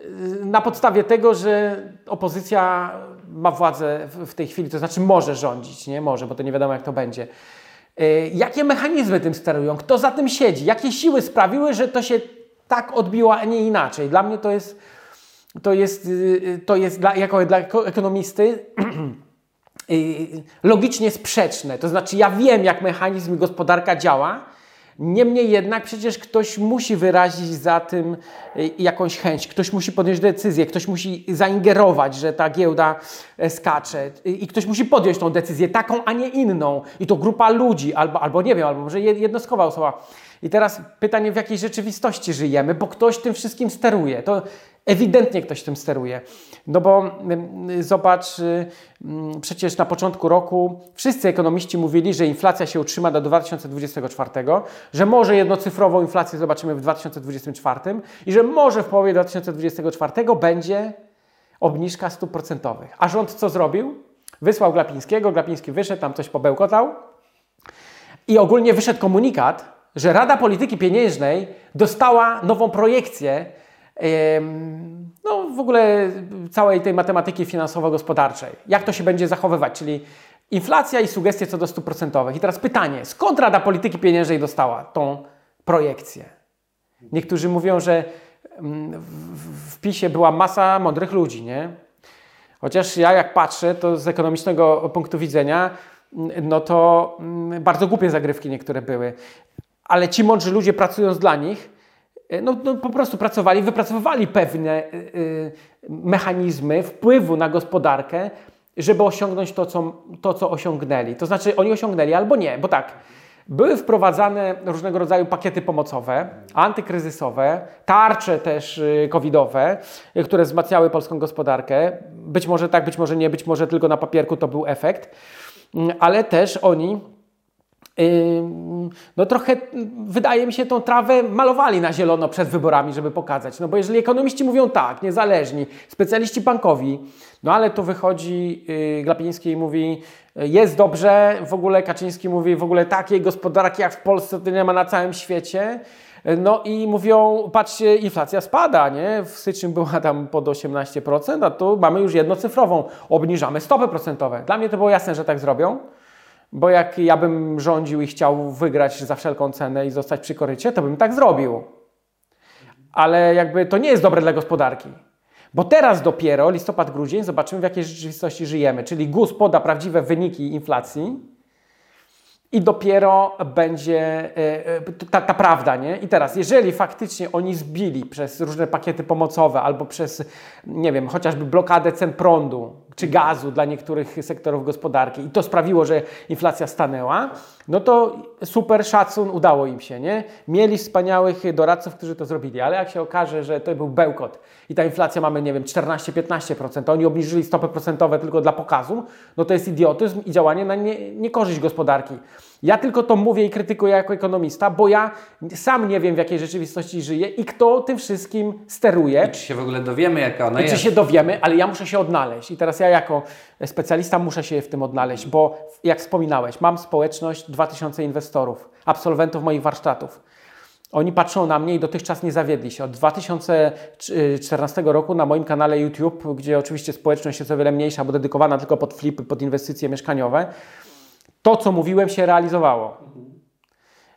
yy, na podstawie tego, że opozycja ma władzę w, tej chwili, to znaczy może rządzić, nie może, bo to nie wiadomo jak to będzie. Yy, jakie mechanizmy tym sterują? Kto za tym siedzi? Jakie siły sprawiły, że to się tak odbiło, a nie inaczej? Dla mnie to jest, to jest, yy, to jest dla, jako dla ekonomisty *clears throat* Y, logicznie sprzeczne. To znaczy, ja wiem, jak mechanizm i gospodarka działa, niemniej jednak przecież ktoś musi wyrazić za tym y, jakąś chęć, ktoś musi podjąć decyzję, ktoś musi zaingerować, że ta giełda e, skacze i ktoś musi podjąć tą decyzję, taką, a nie inną. I to grupa ludzi, albo, albo nie wiem, albo może jednostkowa osoba. I teraz pytanie, w jakiej rzeczywistości żyjemy, bo ktoś tym wszystkim steruje. To ewidentnie ktoś tym steruje. No bo mm, zobacz, y, mm, przecież na początku roku wszyscy ekonomiści mówili, że inflacja się utrzyma do 2024, że może jednocyfrową inflację zobaczymy w 2024 i że może w połowie 2024 będzie obniżka stóp procentowych. A rząd co zrobił? Wysłał Glapińskiego, Glapiński wyszedł, tam coś pobełkotał i ogólnie wyszedł komunikat, że Rada Polityki Pieniężnej dostała nową projekcję no, w ogóle całej tej matematyki finansowo-gospodarczej. Jak to się będzie zachowywać, czyli inflacja i sugestie co do stóp procentowych. I teraz pytanie, skąd Rada Polityki Pieniężnej dostała tą projekcję? Niektórzy mówią, że mm, w PiSie była masa mądrych ludzi, nie? Chociaż ja jak patrzę, to z ekonomicznego punktu widzenia, mm, no to mm, bardzo głupie zagrywki niektóre były. Ale ci mądrzy ludzie pracując dla nich, no, no, po prostu pracowali, wypracowywali pewne y, y, mechanizmy wpływu na gospodarkę, żeby osiągnąć to co, to, co osiągnęli. To znaczy, oni osiągnęli albo nie, bo tak. Były wprowadzane różnego rodzaju pakiety pomocowe, antykryzysowe, tarcze też covidowe, które wzmacniały polską gospodarkę. Być może tak, być może nie, być może tylko na papierku to był efekt, mm, ale też oni no trochę wydaje mi się tą trawę malowali na zielono przed wyborami, żeby pokazać. No bo jeżeli ekonomiści mówią tak, niezależni, specjaliści bankowi, no ale to wychodzi yy, Glapiński i mówi jest dobrze, w ogóle Kaczyński mówi w ogóle takiej gospodarki jak w Polsce to nie ma na całym świecie. No i mówią, patrzcie, inflacja spada, nie? W styczniu była tam pod 18%, a tu mamy już jednocyfrową. Obniżamy stopy procentowe. Dla mnie to było jasne, że tak zrobią. Bo jak ja bym rządził i chciał wygrać za wszelką cenę i zostać przy korycie, to bym tak zrobił. Ale jakby to nie jest dobre dla gospodarki. Bo teraz dopiero, listopad, grudzień, zobaczymy w jakiej rzeczywistości żyjemy. Czyli GUS poda prawdziwe wyniki inflacji i dopiero będzie e, e, ta, ta prawda, nie? I teraz, jeżeli faktycznie oni zbili przez różne pakiety pomocowe albo przez, nie wiem, chociażby blokadę cen prądu, czy gazu dla niektórych sektorów gospodarki i to sprawiło, że inflacja stanęła, no to super szacun, udało im się, nie? Mieli wspaniałych doradców, którzy to zrobili, ale jak się okaże, że to był bełkot i ta inflacja mamy, nie wiem, 14-15%, a oni obniżyli stopy procentowe tylko dla pokazu, no to jest idiotyzm i działanie na nie, niekorzyść gospodarki. Ja tylko to mówię i krytykuję jako ekonomista, bo ja sam nie wiem, w jakiej rzeczywistości żyję i kto tym wszystkim steruje. I czy się w ogóle dowiemy, jaka ona I jest. czy się dowiemy, ale ja muszę się odnaleźć. I teraz ja jako specjalista muszę się w tym odnaleźć, bo jak wspominałeś, mam społeczność 2000 inwestorów, absolwentów moich warsztatów. Oni patrzą na mnie i dotychczas nie zawiedli się. Od 2014 roku na moim kanale YouTube, gdzie oczywiście społeczność jest o wiele mniejsza, bo dedykowana tylko pod flipy, pod inwestycje mieszkaniowe, to, co mówiłem, się realizowało.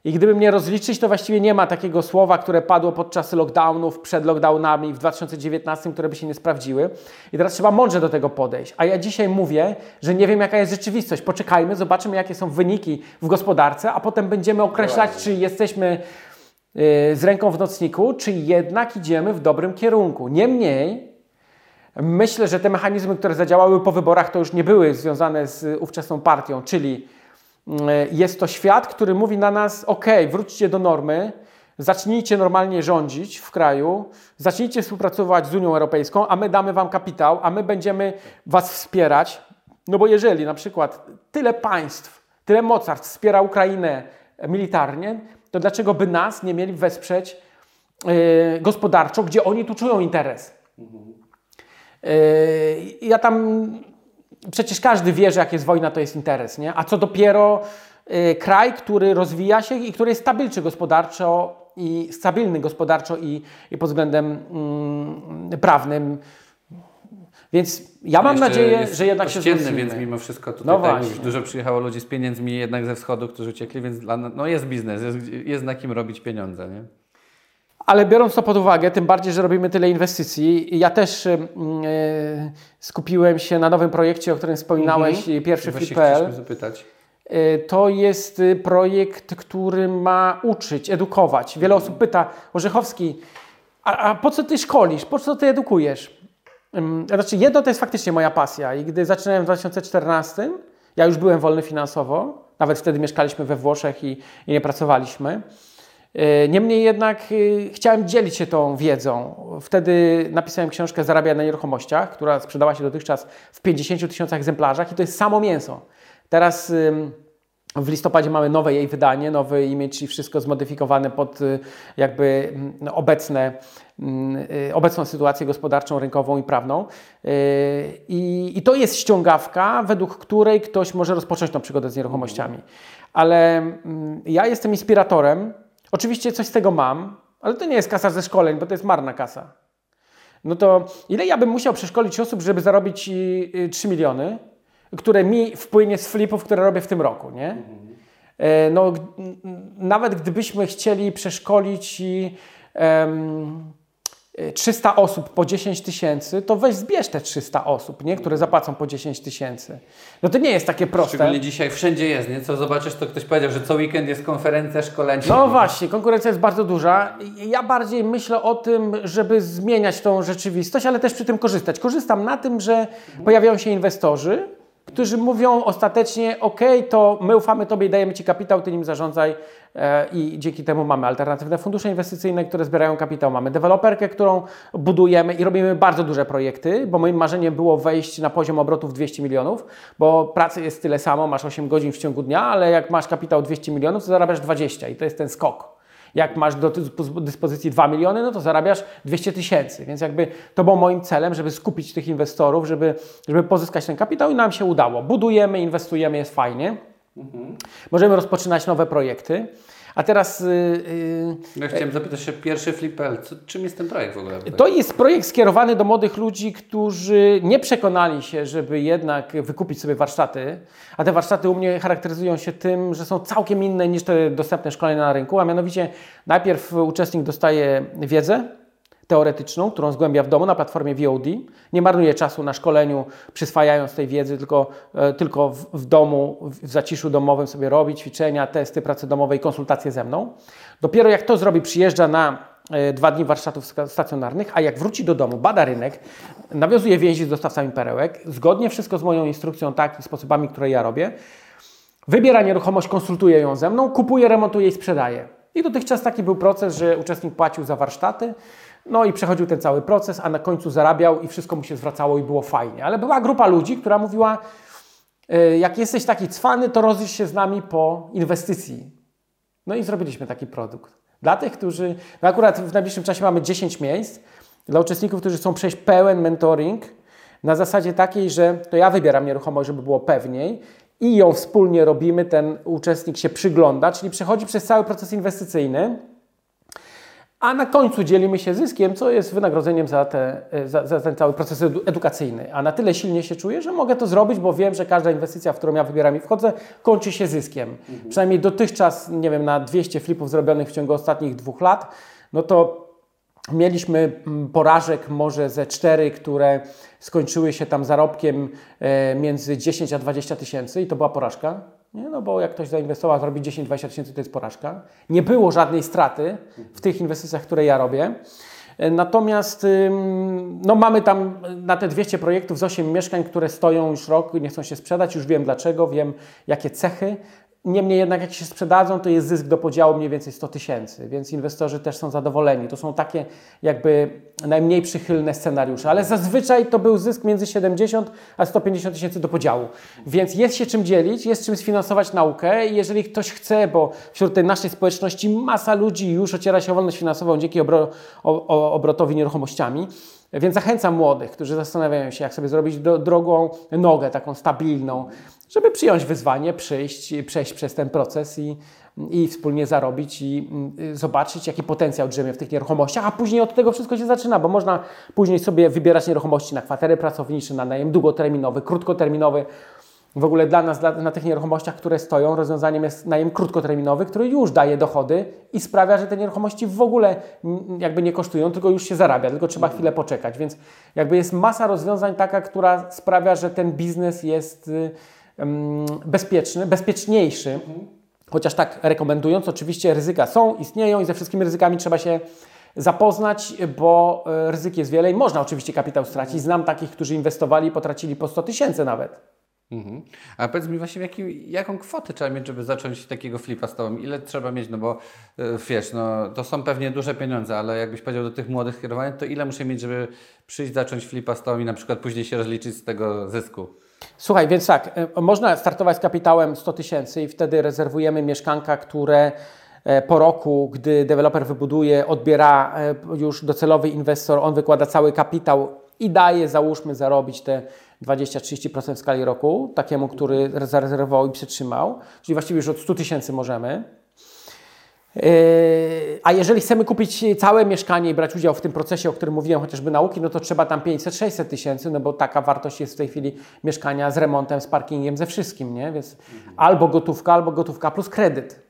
I gdyby mnie rozliczyć, to właściwie nie ma takiego słowa, które padło podczas lockdownów, przed lockdownami w 2019, które by się nie sprawdziły. I teraz trzeba mądrze do tego podejść. A ja dzisiaj mówię, że nie wiem, jaka jest rzeczywistość. Poczekajmy, zobaczymy, jakie są wyniki w gospodarce, a potem będziemy określać, czy jesteśmy yy, z ręką w nocniku, czy jednak idziemy w dobrym kierunku. Niemniej, Myślę, że te mechanizmy, które zadziałały po wyborach, to już nie były związane z ówczesną partią, czyli mm, jest to świat, który mówi na nas: OK, wróćcie do normy, zacznijcie normalnie rządzić w kraju, zacznijcie współpracować z Unią Europejską, a my damy Wam kapitał, a my będziemy Was wspierać. No bo jeżeli na przykład tyle państw, tyle mocarstw wspiera Ukrainę militarnie, to dlaczego by nas nie mieli wesprzeć yy, gospodarczo, gdzie oni tu czują interes? Yy, ja tam przecież każdy wie, że jak jest wojna, to jest interes, nie? A co dopiero yy, kraj, który rozwija się i który jest stabilny gospodarczo i stabilny gospodarczo i, i pod względem mm, prawnym. Więc ja mam nadzieję, że jednak się wzmocnimy. więc mimo wszystko tutaj No tak mówisz, dużo przyjechało ludzi z pieniędzmi jednak ze wschodu, którzy uciekli, więc dla, no jest biznes, jest, jest na kim robić pieniądze, nie? Ale biorąc to pod uwagę, tym bardziej, że robimy tyle inwestycji, ja też e, skupiłem się na nowym projekcie, o którym wspominałeś, pierwszy Właśnie Flip.pl. chcieliśmy zapytać. E, To jest y, projekt, który ma uczyć, edukować. Wiele osób pyta, Orzechowski, a, a po co ty szkolisz, po co ty edukujesz? Znaczy, jedno to jest faktycznie moja pasja i gdy zaczynałem w 2014, ja już byłem wolny finansowo, nawet wtedy mieszkaliśmy we Włoszech i, i nie pracowaliśmy. E, Niemniej jednak y, chciałem dzielić się tą wiedzą. Wtedy napisałem książkę Zarabia na nieruchomościach, która sprzedała się dotychczas w 50 tysiącach egzemplarzach i to jest samo mięso. Teraz w listopadzie mamy nowe jej wydanie, nowy image i wszystko zmodyfikowane pod y, jakby mm, obecne, mm, y, obecną sytuację gospodarczą, rynkową i prawną. Y, I, I to jest ściągawka, według której ktoś może rozpocząć tą przygodę z nieruchomościami. Ale mm, ja jestem inspiratorem. Oczywiście coś z tego mam, ale to nie jest kasa ze szkoleń, bo to jest marna kasa. No to ile ja bym musiał przeszkolić osób, żeby zarobić y, y, 3 miliony, które mi wpłynie z flipów, które robię w tym roku, nie? E, No, nawet gdybyśmy chcieli przeszkolić e, 300 osób po 10 tysięcy, to weź zbierz te 300 osób, nie? które zapłacą po 10 tysięcy. No to nie jest takie proste. Szczególnie dzisiaj wszędzie jest, nie? Co zobaczysz, to ktoś powiedział, że co weekend jest konferencja szkolenia. No właśnie, konkurencja jest bardzo duża. Ja bardziej myślę o tym, żeby zmieniać tą rzeczywistość, ale też przy tym korzystać. Korzystam na tym, że pojawiają się inwestorzy, którzy mówią ostatecznie: OK, to my ufamy Tobie i dajemy Ci kapitał, Ty nim zarządzaj. E, I dzięki temu mamy alternatywne fundusze inwestycyjne, które zbierają kapitał. Mamy deweloperkę, którą budujemy i robimy bardzo duże projekty, bo moim marzeniem było wejść na poziom obrotów 200 milionów, bo pracy jest tyle samo, masz 8 godzin w ciągu dnia, ale jak masz kapitał 200 milionów, to zarabiasz 20 i to jest ten skok. Jak masz do dyspo- dyspozycji 2 miliony, no to zarabiasz 200 tysięcy. Więc jakby to było moim celem, żeby skupić tych inwestorów, żeby, żeby pozyskać ten kapitał i nam się udało. Budujemy, inwestujemy, jest fajnie. Możemy rozpoczynać nowe projekty. A teraz y, y, Ja chciałem zapytać się, pierwszy Flip.pl, co, czym jest ten projekt w ogóle? to jest projekt skierowany do młodych ludzi, którzy nie przekonali się, żeby jednak wykupić sobie warsztaty, a te warsztaty u mnie charakteryzują się tym, że są całkiem inne niż te dostępne szkolenia na rynku, a mianowicie najpierw uczestnik dostaje wiedzę teoretyczną, którą zgłębia w domu na platformie VOD. Nie marnuje czasu na szkoleniu, przyswajając tej wiedzy, tylko, e, tylko w, w domu, w zaciszu domowym sobie robi ćwiczenia, testy, prace domowe i konsultacje ze mną. Dopiero jak to zrobi, przyjeżdża na e, dwa dni warsztatów stacjonarnych, a jak wróci do domu, bada rynek, nawiązuje więzi z dostawcami perełek, zgodnie wszystko z moją instrukcją, tak i sposobami, które ja robię, wybiera nieruchomość, konsultuje ją ze mną, kupuje, remontuje i sprzedaje. I dotychczas taki był proces, że uczestnik płacił za warsztaty, no i przechodził ten cały proces, a na końcu zarabiał i wszystko mu się zwracało i było fajnie. Ale była grupa ludzi, która mówiła, "E, jak jesteś taki cwany, to rozlicz się z nami po inwestycji. No i zrobiliśmy taki produkt. Dla tych, którzy, no akurat w najbliższym czasie mamy 10 miejsc, dla uczestników, którzy chcą przejść pełen mentoring na zasadzie takiej, że to ja wybieram nieruchomość, żeby było pewniej i ją wspólnie robimy, ten uczestnik się przygląda, czyli przechodzi przez cały proces inwestycyjny, a na końcu dzielimy się zyskiem, co jest wynagrodzeniem za, te, za, za ten cały proces edu- edukacyjny. A na tyle silnie się czuję, że mogę to zrobić, bo wiem, że każda inwestycja, w którą ja wybieram i wchodzę, kończy się zyskiem. Przynajmniej dotychczas, nie wiem, na 200 flipów zrobionych w ciągu ostatnich dwóch lat, no to Mieliśmy mm, porażek może ze cztery, które skończyły się tam zarobkiem e, między 10 a 20 tysięcy i to była porażka. Nie? No bo jak ktoś zainwestował, zrobi 10-20 tysięcy, to jest porażka. Nie było żadnej straty w tych inwestycjach, które ja robię. E, Natomiast no mamy tam na te 200 projektów z 8 mieszkań, które stoją już rok, nie chcą się sprzedać, już wiem dlaczego, wiem jakie cechy. Niemniej jednak jak się sprzedadzą, to jest zysk do podziału mniej więcej 100 tysięcy, więc inwestorzy też są zadowoleni. To są takie jakby najmniej przychylne scenariusze, ale zazwyczaj to był zysk między 70 a 150 tysięcy do podziału. Więc jest się czym dzielić, jest czym sfinansować naukę jeżeli ktoś chce, bo wśród tej naszej społeczności masa ludzi już ociera się o wolność finansową dzięki obro, o, o, obrotowi nieruchomościami, więc zachęcam młodych, którzy zastanawiają się, jak sobie zrobić do, drogą nogę, taką stabilną, żeby przyjąć wyzwanie, przyjść, przejść przez ten proces i, i wspólnie zarobić i y, zobaczyć, jaki potencjał drzemie w tych nieruchomościach, a później od tego wszystko się zaczyna, bo można później sobie wybierać nieruchomości na kwatery pracownicze, na najem długoterminowy, krótkoterminowy. W ogóle dla nas, dla, na tych nieruchomościach, które stoją, rozwiązaniem jest najem krótkoterminowy, który już daje dochody i sprawia, że te nieruchomości w ogóle jakby nie kosztują, tylko już się zarabia, tylko trzeba chwilę poczekać. Więc jakby jest masa rozwiązań taka, która sprawia, że ten biznes jest y, bezpieczny, bezpieczniejszy. Chociaż tak rekomendując, oczywiście ryzyka są, istnieją i ze wszystkimi ryzykami trzeba się zapoznać, bo e, ryzyk jest wiele i można oczywiście kapitał stracić. Znam takich, którzy inwestowali i potracili po 100 tysięcy nawet. Mhm. A powiedz mi właśnie, jaką kwotę trzeba mieć, żeby zacząć takiego flipa z Tobą? Ile trzeba mieć? No bo e, wiesz, no, to są pewnie duże pieniądze, ale jakbyś powiedział do tych młodych kierowanych, to ile muszę mieć, żeby przyjść, zacząć flipa z Tobą i na przykład później się rozliczyć z tego zysku? Słuchaj, więc tak, e, można startować z kapitałem 100 tysięcy i wtedy rezerwujemy mieszkanka, które e, po roku, gdy deweloper wybuduje, odbiera e, już docelowy inwestor, on wykłada cały kapitał i daje, załóżmy, zarobić te 20-30% w skali roku takiemu, który zarezerwował i przytrzymał, czyli właściwie już od 100 tysięcy możemy. Yy, A jeżeli chcemy kupić całe mieszkanie i brać udział w tym procesie, o którym mówiłem, chociażby nauki, no to trzeba tam 500-600 tysięcy, no bo taka wartość jest w tej chwili mieszkania z remontem, z parkingiem, ze wszystkim, nie? Więc albo gotówka, albo gotówka plus kredyt.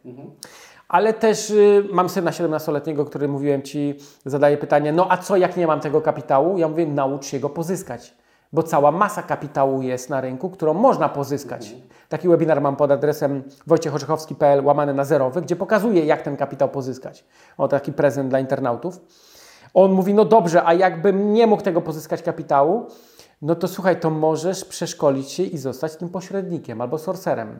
Ale też y, mam syna 17-letniego, który mówiłem Ci, zadaje pytanie, no a co jak nie mam tego kapitału? Ja mówię, naucz się go pozyskać, bo cała masa kapitału jest na rynku, którą można pozyskać. Taki webinar mam pod adresem wojciechorzechowski.pl łamane na zerowy, gdzie pokazuję, jak ten kapitał pozyskać. O, taki prezent dla internautów. On mówi, no dobrze, a jakbym nie mógł tego pozyskać kapitału, no to słuchaj, to możesz przeszkolić się i zostać tym pośrednikiem albo sorcerem.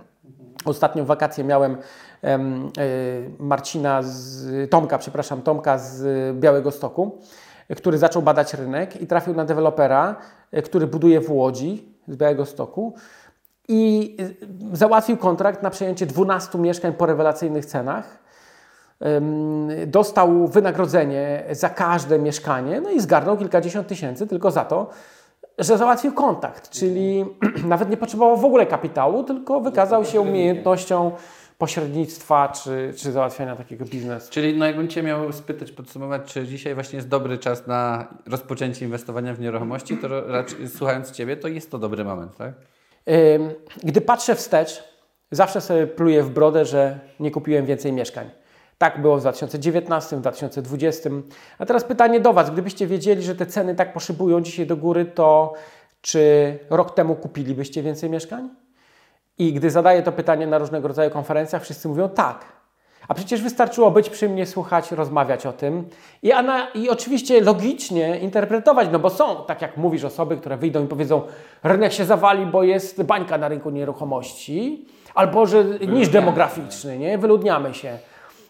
Ostatnio w wakacje miałem em, y, Marcina, z, Tomka, przepraszam, Tomka z Białego Stoku, który zaczął badać rynek i trafił na dewelopera, y, który buduje w Łodzi z Białego Stoku i y, załatwił kontrakt na przejęcie 12 mieszkań po rewelacyjnych cenach. Dostał wynagrodzenie za każde mieszkanie, no i zgarnął kilkadziesiąt tysięcy tylko za to, że załatwił kontakt, czyli *clears throat* nawet nie potrzebował w ogóle kapitału, tylko wykazał się umiejętnością pośrednictwa czy, czy załatwiania takiego biznesu. Czyli no jakbym Cię miał spytać, podsumować, czy dzisiaj właśnie jest dobry czas na rozpoczęcie inwestowania w nieruchomości, to raczej słuchając Ciebie, to jest to dobry moment, tak? Gdy patrzę wstecz, zawsze sobie pluję w brodę, że nie kupiłem więcej mieszkań. Tak było w 2019, w 2020. A teraz pytanie do Was. Gdybyście wiedzieli, że te ceny tak poszybują dzisiaj do góry, to czy rok temu kupilibyście więcej mieszkań? I gdy zadaję to pytanie na różnego rodzaju konferencjach, wszyscy mówią tak. A przecież wystarczyło być przy mnie, słuchać, rozmawiać o tym i, ana, i oczywiście logicznie interpretować, no bo są, tak jak mówisz, osoby, które wyjdą i powiedzą, rynek się zawali, bo jest bańka na rynku nieruchomości, albo że niż demograficzny, nie? Wyludniamy się.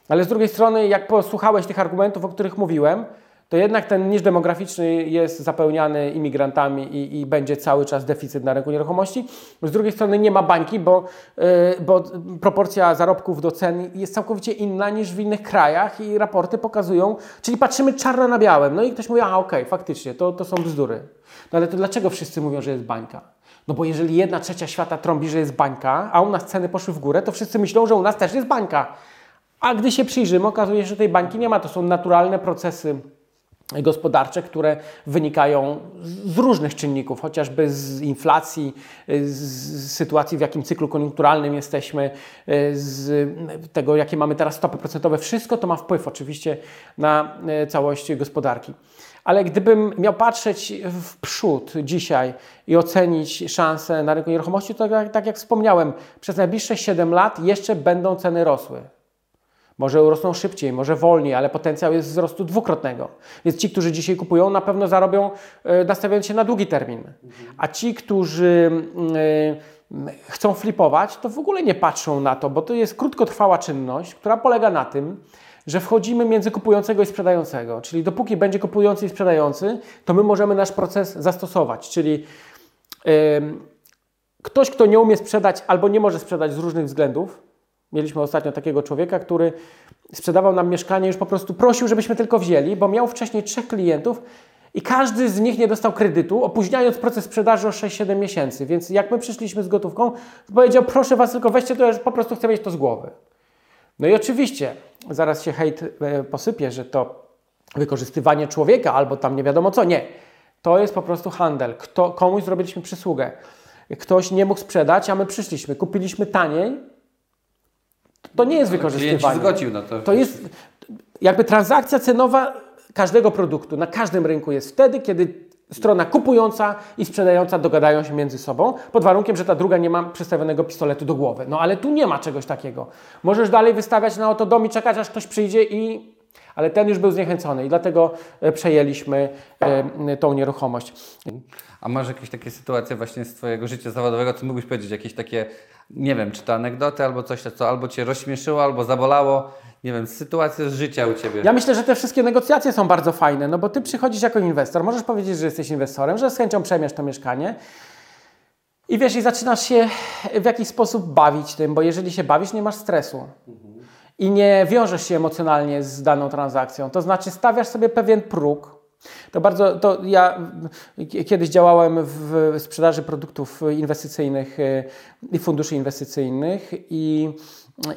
Ale z drugiej strony, jak posłuchałeś tych argumentów, o których mówiłem, to jednak ten niż demograficzny jest zapełniany imigrantami i, i będzie cały czas deficyt na rynku nieruchomości. Z drugiej strony nie ma bańki, bo, yy, bo proporcja zarobków do cen jest całkowicie inna niż w innych krajach i raporty pokazują, czyli patrzymy czarno na białym. No i ktoś mówi, a okej, faktycznie, to, to są bzdury. No ale to dlaczego wszyscy mówią, że jest bańka? No bo jeżeli jedna trzecia świata trąbi, że jest bańka, a u nas ceny poszły w górę, to wszyscy myślą, że u nas też jest bańka. A gdy się przyjrzymy, okazuje się, że tej bańki nie ma. To są naturalne procesy gospodarcze, które wynikają z różnych czynników, chociażby z inflacji, z sytuacji, w jakim cyklu koniunkturalnym jesteśmy, z tego, jakie mamy teraz stopy procentowe. Wszystko to ma wpływ oczywiście na całość gospodarki. Ale gdybym miał patrzeć w przód dzisiaj i ocenić szanse na rynku nieruchomości, to tak, tak jak wspomniałem, przez najbliższe 7 lat jeszcze będą ceny rosły. Może urosną szybciej, może wolniej, ale potencjał jest wzrostu dwukrotnego. Więc ci, którzy dzisiaj kupują, na pewno zarobią, e, nastawiając się na długi termin. A ci, którzy mm, e, chcą flipować, to w ogóle nie patrzą na to, bo to jest krótkotrwała czynność, która polega na tym, że wchodzimy między kupującego i sprzedającego. Czyli dopóki będzie kupujący i sprzedający, to my możemy nasz proces zastosować. Czyli ktoś, kto nie umie sprzedać albo nie może sprzedać z różnych względów. Mieliśmy ostatnio takiego człowieka, który sprzedawał nam mieszkanie, już po prostu prosił, żebyśmy tylko wzięli, bo miał wcześniej trzech klientów i każdy z nich nie dostał kredytu, opóźniając proces sprzedaży o 6-7 miesięcy. Więc jak my przyszliśmy z gotówką, powiedział: Proszę was, tylko weźcie to, ja po prostu chcę mieć to z głowy. No i oczywiście, zaraz się hejt e, posypie, że to wykorzystywanie człowieka albo tam nie wiadomo co. Nie. To jest po prostu handel. Kto, komuś zrobiliśmy przysługę. Ktoś nie mógł sprzedać, a my przyszliśmy, kupiliśmy taniej. To nie jest Klient wykorzystywanie. zgodził na to. To jest jakby transakcja cenowa każdego produktu na każdym rynku jest wtedy, kiedy strona kupująca i sprzedająca dogadają się między sobą, pod warunkiem, że ta druga nie ma przystawionego pistoletu do głowy. No ale tu nie ma czegoś takiego. Możesz dalej wystawiać na oto dom i czekać, aż ktoś przyjdzie i... Ale ten już był zniechęcony i dlatego e, przejęliśmy e, tą nieruchomość. A masz jakieś takie sytuacje właśnie z Twojego życia zawodowego, co mógłbyś powiedzieć? Jakieś takie, nie wiem, czy to anegdoty, albo coś, co albo Cię rozśmieszyło, albo zabolało? Nie wiem, sytuacje z życia u Ciebie. Ja myślę, że te wszystkie negocjacje są bardzo fajne, no bo ty przychodzisz jako inwestor, możesz powiedzieć, że jesteś inwestorem, że z chęcią przejmiesz to mieszkanie i wiesz, i zaczynasz się w jakiś sposób bawić tym, bo jeżeli się bawisz, nie masz stresu. I nie wiążesz się emocjonalnie z daną transakcją. To znaczy stawiasz sobie pewien próg. To bardzo, to ja kiedyś działałem w sprzedaży produktów inwestycyjnych y, i funduszy inwestycyjnych i,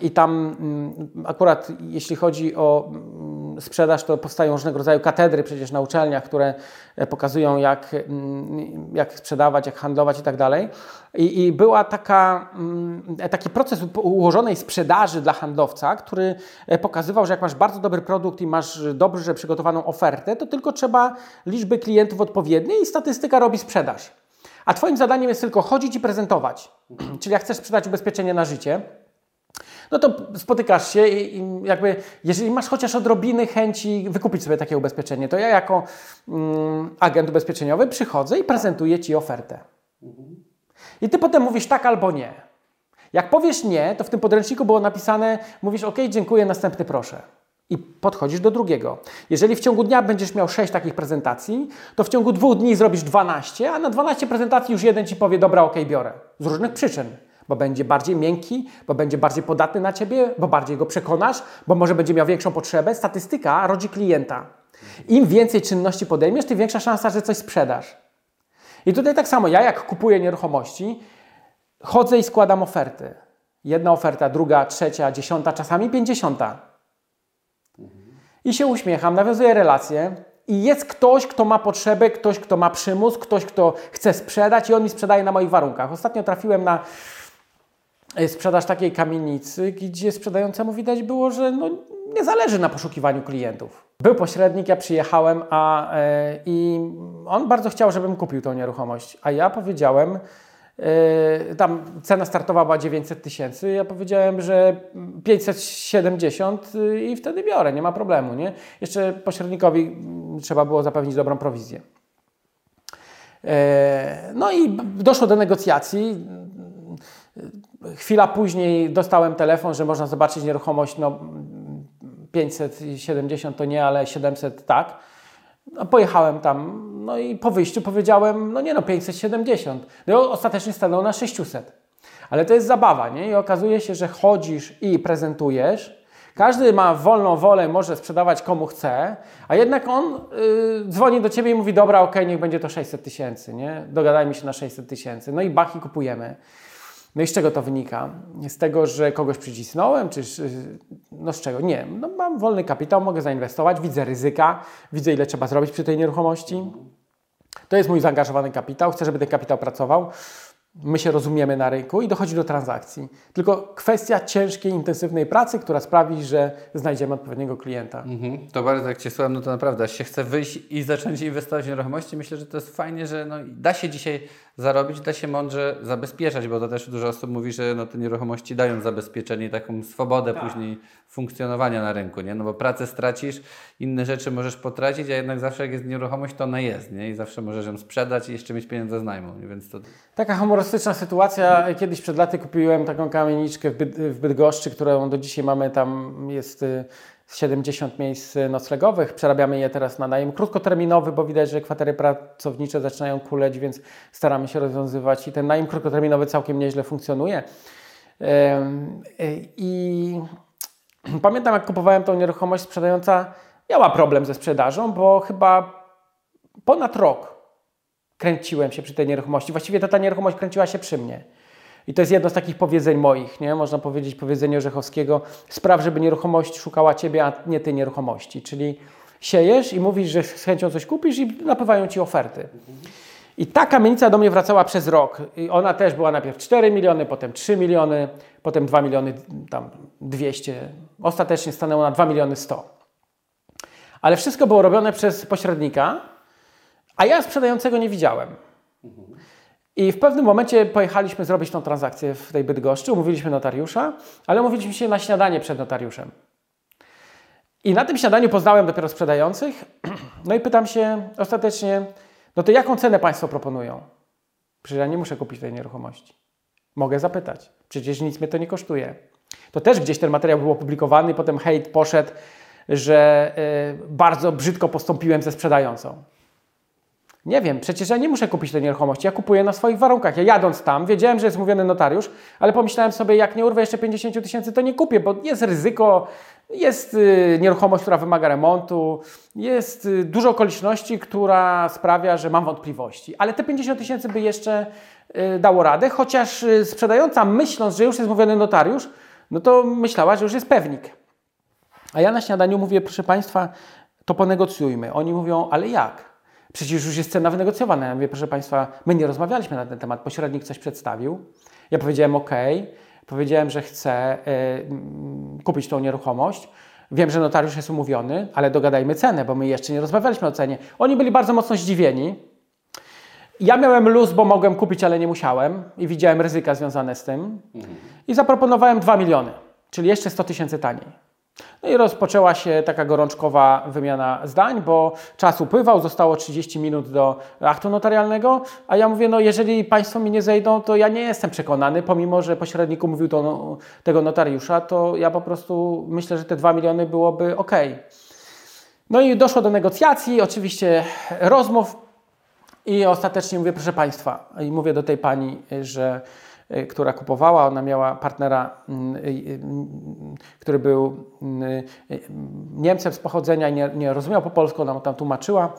i tam mm, akurat jeśli chodzi o mm, sprzedaż, to powstają różnego rodzaju katedry przecież na uczelniach, które e, pokazują jak, mm, jak sprzedawać, jak handlować i tak dalej. I, i była taka, mm, taki proces ułożonej sprzedaży dla handlowca, który e, pokazywał, że jak masz bardzo dobry produkt i masz dobrze przygotowaną ofertę, to tylko trzeba liczby klientów odpowiedniej i statystyka robi sprzedaż. A Twoim zadaniem jest tylko chodzić i prezentować. *clears throat* Czyli jak chcesz sprzedać ubezpieczenie na życie, no to spotykasz się i, i jakby, jeżeli masz chociaż odrobiny chęci wykupić sobie takie ubezpieczenie, to ja jako mm, agent ubezpieczeniowy przychodzę i prezentuję Ci ofertę. I Ty potem mówisz tak albo nie. Jak powiesz nie, to w tym podręczniku było napisane, mówisz ok, dziękuję, następny proszę. I podchodzisz do drugiego. Jeżeli w ciągu dnia będziesz miał 6 takich prezentacji, to w ciągu dwóch dni zrobisz 12, a na 12 prezentacji już jeden ci powie, dobra, ok, biorę. Z różnych przyczyn. Bo będzie bardziej miękki, bo będzie bardziej podatny na ciebie, bo bardziej go przekonasz, bo może będzie miał większą potrzebę. Statystyka rodzi klienta. Im więcej czynności podejmiesz, tym większa szansa, że coś sprzedasz. I tutaj tak samo, ja jak kupuję nieruchomości, chodzę i składam oferty. Jedna oferta, druga, trzecia, dziesiąta, czasami pięćdziesiąta. I się uśmiecham, nawiązuję relacje i jest ktoś, kto ma potrzebę, ktoś, kto ma przymus, ktoś, kto chce sprzedać i on mi sprzedaje na moich warunkach. Ostatnio trafiłem na sprzedaż takiej kamienicy, gdzie sprzedającemu widać było, że no, nie zależy na poszukiwaniu klientów. Był pośrednik, ja przyjechałem, a, e, i on bardzo chciał, żebym kupił tą nieruchomość, a ja powiedziałem, e, tam cena startowa była 900 tysięcy, ja powiedziałem, że 570 y, i wtedy biorę, nie ma problemu, nie? Jeszcze pośrednikowi mm, trzeba było zapewnić dobrą prowizję. E, No i doszło do negocjacji. Chwila później dostałem telefon, że można zobaczyć nieruchomość, no 570 to nie, ale 700 tak. No, pojechałem tam, no i po wyjściu powiedziałem, no nie no, 570. No ostatecznie stanął na 600. Ale to jest zabawa, nie? I okazuje się, że chodzisz i prezentujesz. Każdy ma wolną wolę, może sprzedawać komu chce, a jednak on y, dzwoni do ciebie i mówi: Dobra, okej, niech będzie to 600 tysięcy, nie? Dogadajmy się na 600 tysięcy. No i bach i kupujemy. No i z czego to wynika? Z tego, że kogoś przycisnąłem, czy no z czego? Nie, no mam wolny kapitał, mogę zainwestować, widzę ryzyka, widzę ile trzeba zrobić przy tej nieruchomości. To jest mój zaangażowany kapitał, chcę, żeby ten kapitał pracował. My się rozumiemy na rynku i dochodzi do transakcji. Tylko kwestia ciężkiej, intensywnej pracy, która sprawi, że znajdziemy odpowiedniego klienta. Mhm. To bardzo jak Cię słucham, no to naprawdę się chce wyjść i zacząć inwestować w nieruchomości. Myślę, że to jest fajnie, że no, da się dzisiaj zarobić, da się mądrze zabezpieczać, bo to też dużo osób mówi, że no, te nieruchomości dają zabezpieczenie i taką swobodę później funkcjonowania na rynku, nie? No bo pracę stracisz, inne rzeczy możesz potracić, a jednak zawsze jak jest nieruchomość, to ona jest, nie? I zawsze możesz ją sprzedać i jeszcze mieć pieniądze z najmu, więc to... Taka humorystyczna sytuacja. Kiedyś przed laty kupiłem taką kamieniczkę w, Byd- w Bydgoszczy, którą do dzisiaj mamy. Tam jest y, 70 miejsc noclegowych. Przerabiamy je teraz na najem krótkoterminowy, bo widać, że kwatery pracownicze zaczynają kuleć, więc staramy się rozwiązywać i ten najem krótkoterminowy całkiem nieźle funkcjonuje. I pamiętam, jak kupowałem tą nieruchomość, sprzedająca miała problem ze sprzedażą, bo chyba ponad rok kręciłem się przy tej nieruchomości. Właściwie to ta nieruchomość kręciła się przy mnie. I to jest jedno z takich powiedzeń moich, nie? Można powiedzieć powiedzenie Orzechowskiego. Spraw, żeby nieruchomość szukała Ciebie, a nie Ty nieruchomości. Czyli siejesz i mówisz, że z chęcią coś kupisz i napływają Ci oferty. I ta kamienica do mnie wracała przez rok. I ona też była najpierw 4 miliony, potem 3 miliony, potem 2 miliony tam 200. Ostatecznie stanęło na 2 miliony 100. Ale wszystko było robione przez pośrednika, a ja sprzedającego nie widziałem. I w pewnym momencie pojechaliśmy zrobić tą transakcję w tej Bydgoszczy, umówiliśmy notariusza, ale umówiliśmy się na śniadanie przed notariuszem. I na tym śniadaniu poznałem dopiero sprzedających, *clears throat* no i pytam się ostatecznie, no to jaką cenę Państwo proponują? Przecież ja nie muszę kupić tej nieruchomości. Mogę zapytać. Przecież nic mnie to nie kosztuje. To też gdzieś ten materiał był opublikowany, potem hejt poszedł, że y, bardzo brzydko postąpiłem ze sprzedającą. Nie wiem, przecież ja nie muszę kupić tej nieruchomości, ja kupuję na swoich warunkach. Ja jadąc tam, wiedziałem, że jest mówiony notariusz, ale pomyślałem sobie, jak nie urwę jeszcze 50 tysięcy, to nie kupię, bo jest ryzyko, jest y, nieruchomość, która wymaga remontu, jest y, dużo okoliczności, która sprawia, że mam wątpliwości. Ale te 50 tysięcy by jeszcze y, dało radę, chociaż sprzedająca myśląc, że już jest mówiony notariusz, no to myślała, że już jest pewnik. A ja na śniadaniu mówię, proszę Państwa, to ponegocjujmy. Oni mówią, ale jak? Przecież już jest cena wynegocjowana. Ja mówię, proszę Państwa, my nie rozmawialiśmy na ten temat, pośrednik coś przedstawił. Ja powiedziałem, ok, powiedziałem, że chcę y, mm, kupić tą nieruchomość. Wiem, że notariusz jest umówiony, ale dogadajmy cenę, bo my jeszcze nie rozmawialiśmy o cenie. Oni byli bardzo mocno zdziwieni. Ja miałem luz, bo mogłem kupić, ale nie musiałem i widziałem ryzyka związane z tym. I zaproponowałem 2 miliony, czyli jeszcze 100 tysięcy taniej. No i rozpoczęła się taka gorączkowa wymiana zdań, bo czas upływał, zostało 30 minut do aktu notarialnego, a ja mówię, no jeżeli Państwo mi nie zejdą, to ja nie jestem przekonany, pomimo, że pośrednik umówił do no, tego notariusza, to ja po prostu myślę, że te 2 miliony byłoby ok. No i doszło do negocjacji, oczywiście rozmów i ostatecznie mówię, proszę Państwa, i mówię do tej pani, że która kupowała, ona miała partnera, mm, y, y, który był mm, y, Niemcem z pochodzenia i nie, nie rozumiał po polsku, ona mu tam tłumaczyła.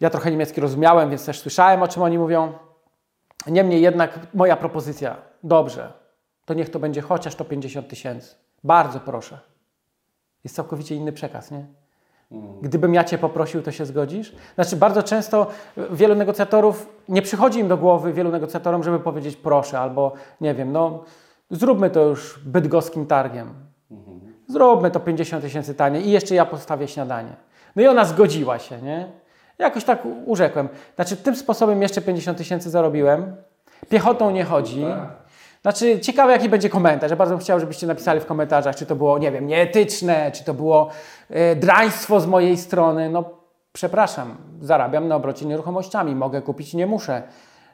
Ja trochę niemiecki rozumiałem, więc też słyszałem, o czym oni mówią. Niemniej jednak moja propozycja, dobrze, to niech to będzie chociaż to 50 tysięcy. Bardzo proszę. Jest całkowicie inny przekaz, nie? Gdybym ja Cię poprosił, to się zgodzisz? Znaczy, bardzo często wielu negocjatorów, nie przychodzi im do głowy wielu negocjatorom, żeby powiedzieć proszę, albo nie wiem, no zróbmy to już bydgoskim targiem. Zróbmy to 50 tysięcy taniej i jeszcze ja postawię śniadanie. No i ona zgodziła się, nie? Jakoś tak urzekłem. Znaczy, tym sposobem jeszcze 50 tysięcy zarobiłem. Piechotą nie chodzi. Znaczy, ciekawe jaki będzie komentarz. Ja bardzo bym chciał, żebyście napisali w komentarzach, czy to było, nie wiem, nieetyczne, czy to było e, draństwo z mojej strony. No, przepraszam, zarabiam na obrocie nieruchomościami. Mogę kupić, nie muszę.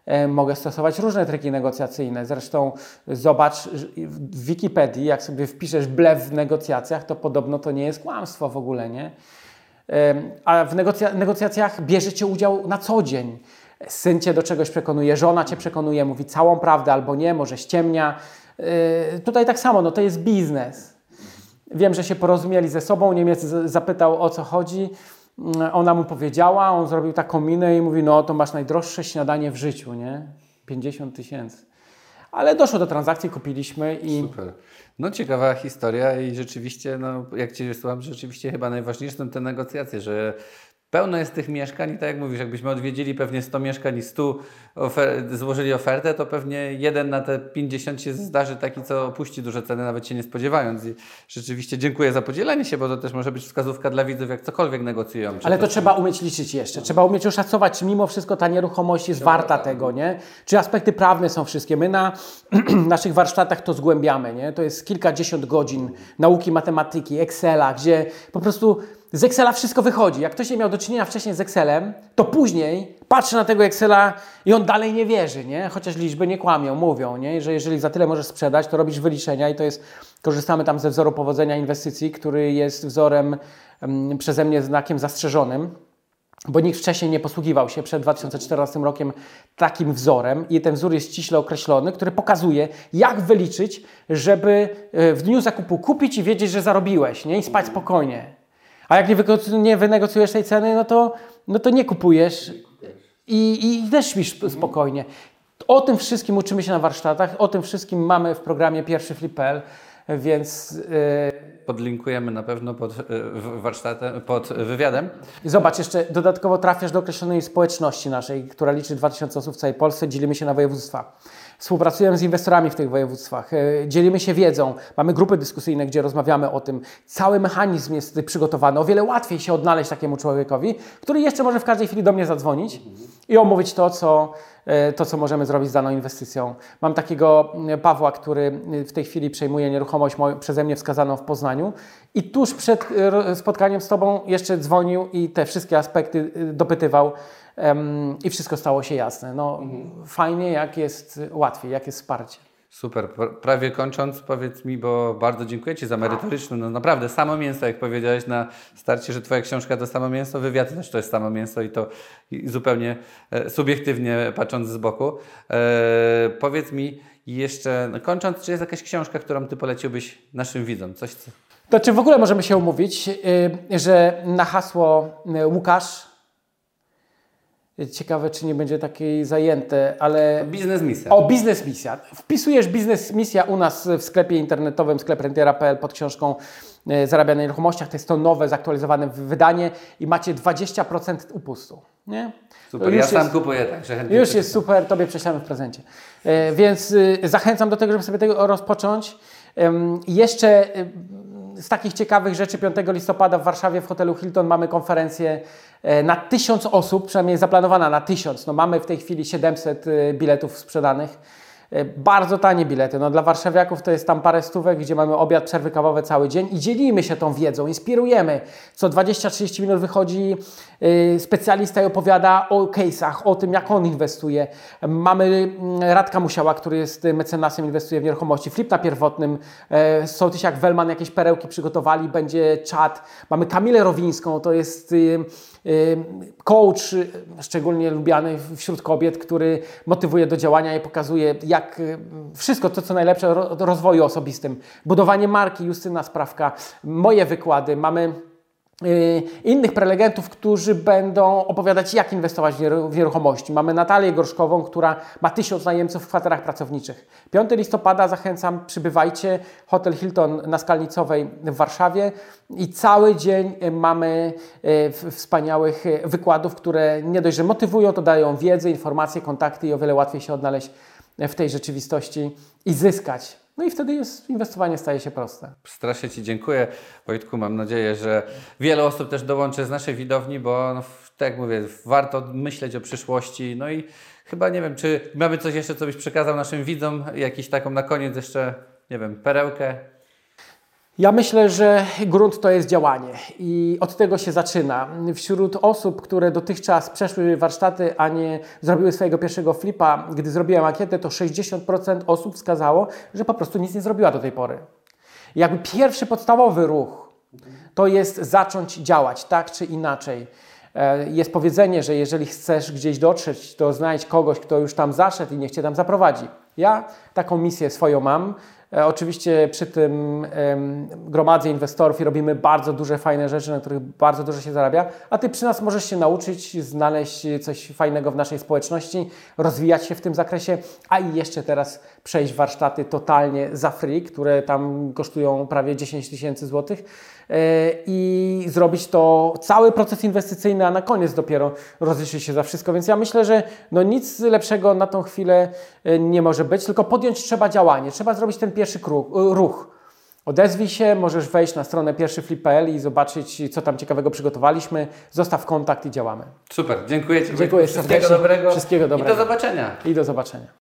E, Mogę stosować różne triki negocjacyjne. Zresztą zobacz w Wikipedii, jak sobie wpiszesz blef w negocjacjach, to podobno to nie jest kłamstwo w ogóle, nie? Em, A w negocja- negocjacjach bierzecie udział na co dzień. Syn cię do czegoś przekonuje, żona cię przekonuje, mówi całą prawdę albo nie, może ściemnia. Yy, Tutaj tak samo, no to jest biznes. Wiem, że się porozumieli ze sobą, Niemiec zapytał o co chodzi. Mm, Ona mu powiedziała, on zrobił taką minę i mówi, no to masz najdroższe śniadanie w życiu, nie? 50 tysięcy. Ale doszło do transakcji, kupiliśmy i... Super. No ciekawa historia i rzeczywiście, no, jak Cię słucham, rzeczywiście chyba najważniejsze są te negocjacje, że pełno jest tych mieszkań i tak jak mówisz, jakbyśmy odwiedzili pewnie 100 mieszkań i 100 ofer złożyli ofertę, to pewnie jeden na te 50 się zdarzy taki, co opuści duże ceny, nawet się nie spodziewając. I rzeczywiście dziękuję za podzielenie się, bo to też może być wskazówka dla widzów, jak cokolwiek negocjują. Ale to trzeba umieć liczyć jeszcze. Trzeba umieć oszacować, czy mimo wszystko ta nieruchomość jest warta tego, nie? Czy aspekty prawne są wszystkie. My na *clears throat* naszych warsztatach to zgłębiamy, nie? To jest kilkadziesiąt godzin nauki matematyki, Excela, gdzie po prostu z Excela wszystko wychodzi. Jak ktoś nie miał do czynienia wcześniej z Excelem, to później patrzy na tego Excela i on dalej nie wierzy, nie? Chociaż liczby nie kłamią, mówią, nie? Że jeżeli za tyle możesz sprzedać, to robisz wyliczenia i to jest, korzystamy tam ze wzoru powodzenia inwestycji, który jest wzorem um, przeze mnie znakiem zastrzeżonym bo nikt wcześniej nie posługiwał się przed 2014 rokiem takim wzorem i ten wzór jest ściśle określony, który pokazuje, jak wyliczyć, żeby e, w dniu zakupu kupić i wiedzieć, że zarobiłeś nie? i spać spokojnie. A jak nie, nie wynegocjujesz tej ceny, no to, no to nie kupujesz i, i też śpisz spokojnie. O tym wszystkim uczymy się na warsztatach, o tym wszystkim mamy w programie pierwszy flip.pl, więc... Yy... Podlinkujemy na pewno pod yy, warsztatem, pod wywiadem. Zobacz, jeszcze dodatkowo trafiasz do określonej społeczności naszej, która liczy 2000 osób w całej Polsce, dzielimy się na województwa. Współpracujemy z inwestorami w tych województwach, e, dzielimy się wiedzą, mamy grupy dyskusyjne, gdzie rozmawiamy o tym. Cały mechanizm jest przygotowany. O wiele łatwiej się odnaleźć takiemu człowiekowi, który jeszcze może w każdej chwili do mnie zadzwonić i omówić to, co, e, to, co możemy zrobić z daną inwestycją. Mam takiego e, Pawła, który w tej chwili przejmuje nieruchomość przeze mnie wskazaną w Poznaniu i tuż przed spotkaniem z Tobą jeszcze dzwonił i te wszystkie aspekty dopytywał i wszystko stało się jasne. No, mhm. Fajnie, jak jest łatwiej, jak jest wsparcie. Super. Prawie kończąc, powiedz mi, bo bardzo dziękuję Ci za merytoryczne, no naprawdę samo mięso, jak powiedziałeś na starcie, że Twoja książka to samo mięso, wywiad też to jest samo mięso i to zupełnie e, subiektywnie patrząc z boku. E, powiedz mi jeszcze, no kończąc, czy jest jakaś książka, którą Ty poleciłbyś naszym widzom? Coś, co... To czy w ogóle możemy się umówić, y, że na hasło y, Łukasz Ciekawe, czy nie będzie takiej zajęte, ale... Biznes misja. O, biznes misja. Wpisujesz biznes misja u nas w sklepie internetowym, sklep rentiera.pl pod książką e, Zarabianie na nieruchomościach. To jest to nowe, zaktualizowane wydanie i macie 20% upustu. Nie? Super, ja sam kupuję, także chętnie. Już jest super, Tobie prześlemy w prezencie. E, więc y, zachęcam do tego, żeby sobie tego rozpocząć. Jeszcze z takich ciekawych rzeczy 5 listopada w Warszawie w hotelu Hilton mamy konferencję na tysiąc osób, przynajmniej zaplanowana na tysiąc. No mamy w tej chwili 700 e, biletów sprzedanych. E, bardzo tanie bilety. No, dla warszawiaków to jest tam parę stówek, gdzie mamy obiad, przerwy kawowe cały dzień i dzielimy się tą wiedzą, inspirujemy. Co 20-30 minut wychodzi specjalista i opowiada o case'ach, o tym, jak on inwestuje. Mamy mm, Radka Musiała, który jest mecenasem, inwestuje w nieruchomości. Flip na pierwotnym. Sołtyś jak Welman jakieś perełki przygotowali, będzie czat. Mamy Kamilę Rowińską, to jest... Coach, szczególnie lubiany wśród kobiet, który motywuje do działania i pokazuje, jak wszystko to, co najlepsze do rozwoju osobistym. Budowanie marki, Justyna Sprawka, moje wykłady, mamy Y, innych prelegentów, którzy będą opowiadać, jak inwestować w nieruchomości. Mamy Natalię Gorszkową, która ma tysiąc najemców w kwaterach pracowniczych. 5 listopada zachęcam, przybywajcie. Hotel Hilton na Skalnicowej w Warszawie i cały dzień mamy y, wspaniałych wykładów, które nie dość, że motywują, to dają wiedzę, informacje, kontakty i o wiele łatwiej się odnaleźć w tej rzeczywistości i zyskać no i wtedy jest, inwestowanie staje się proste. Strasznie Ci dziękuję, Wojtku. Mam nadzieję, że wiele osób też dołączy z naszej widowni, bo no, tak jak mówię, warto myśleć o przyszłości. No i chyba nie wiem, czy mamy coś jeszcze, co byś przekazał naszym widzom, jakiś taką na koniec jeszcze, nie wiem, perełkę. Ja myślę, że grunt to jest działanie i od tego się zaczyna. Wśród osób, które dotychczas przeszły warsztaty, a nie zrobiły swojego pierwszego flipa, gdy zrobiłem ankietę, to 60% osób wskazało, że po prostu nic nie zrobiła do tej pory. Jakby pierwszy podstawowy ruch to jest zacząć działać tak czy inaczej. E, jest powiedzenie, że jeżeli chcesz gdzieś dotrzeć, to znajdź kogoś, kto już tam zaszedł i niech cię tam zaprowadzi. Ja taką misję swoją mam. E, oczywiście przy tym gromadzę inwestorów i robimy bardzo duże, fajne rzeczy, na których bardzo dużo się zarabia, a Ty przy nas możesz się nauczyć, znaleźć coś fajnego w naszej społeczności, rozwijać się w tym zakresie, a i jeszcze teraz przejść warsztaty totalnie za free, które tam kosztują prawie 10 tysięcy złotych i zrobić to cały proces inwestycyjny, a na koniec dopiero rozliczyć się za wszystko. Więc ja myślę, że no nic lepszego na tą chwilę e, nie może być, tylko podjąć trzeba działanie, trzeba zrobić ten pierwszy kruk, e, ruch. Odezwij się, możesz wejść na stronę pierwszyflip.pl i zobaczyć, co tam ciekawego przygotowaliśmy. Zostaw kontakt i działamy. Super, dziękuję Ci. Dziękuję Wszystkiego serdecznie. dobrego. Wszystkiego dobrego. I do zobaczenia. I do zobaczenia.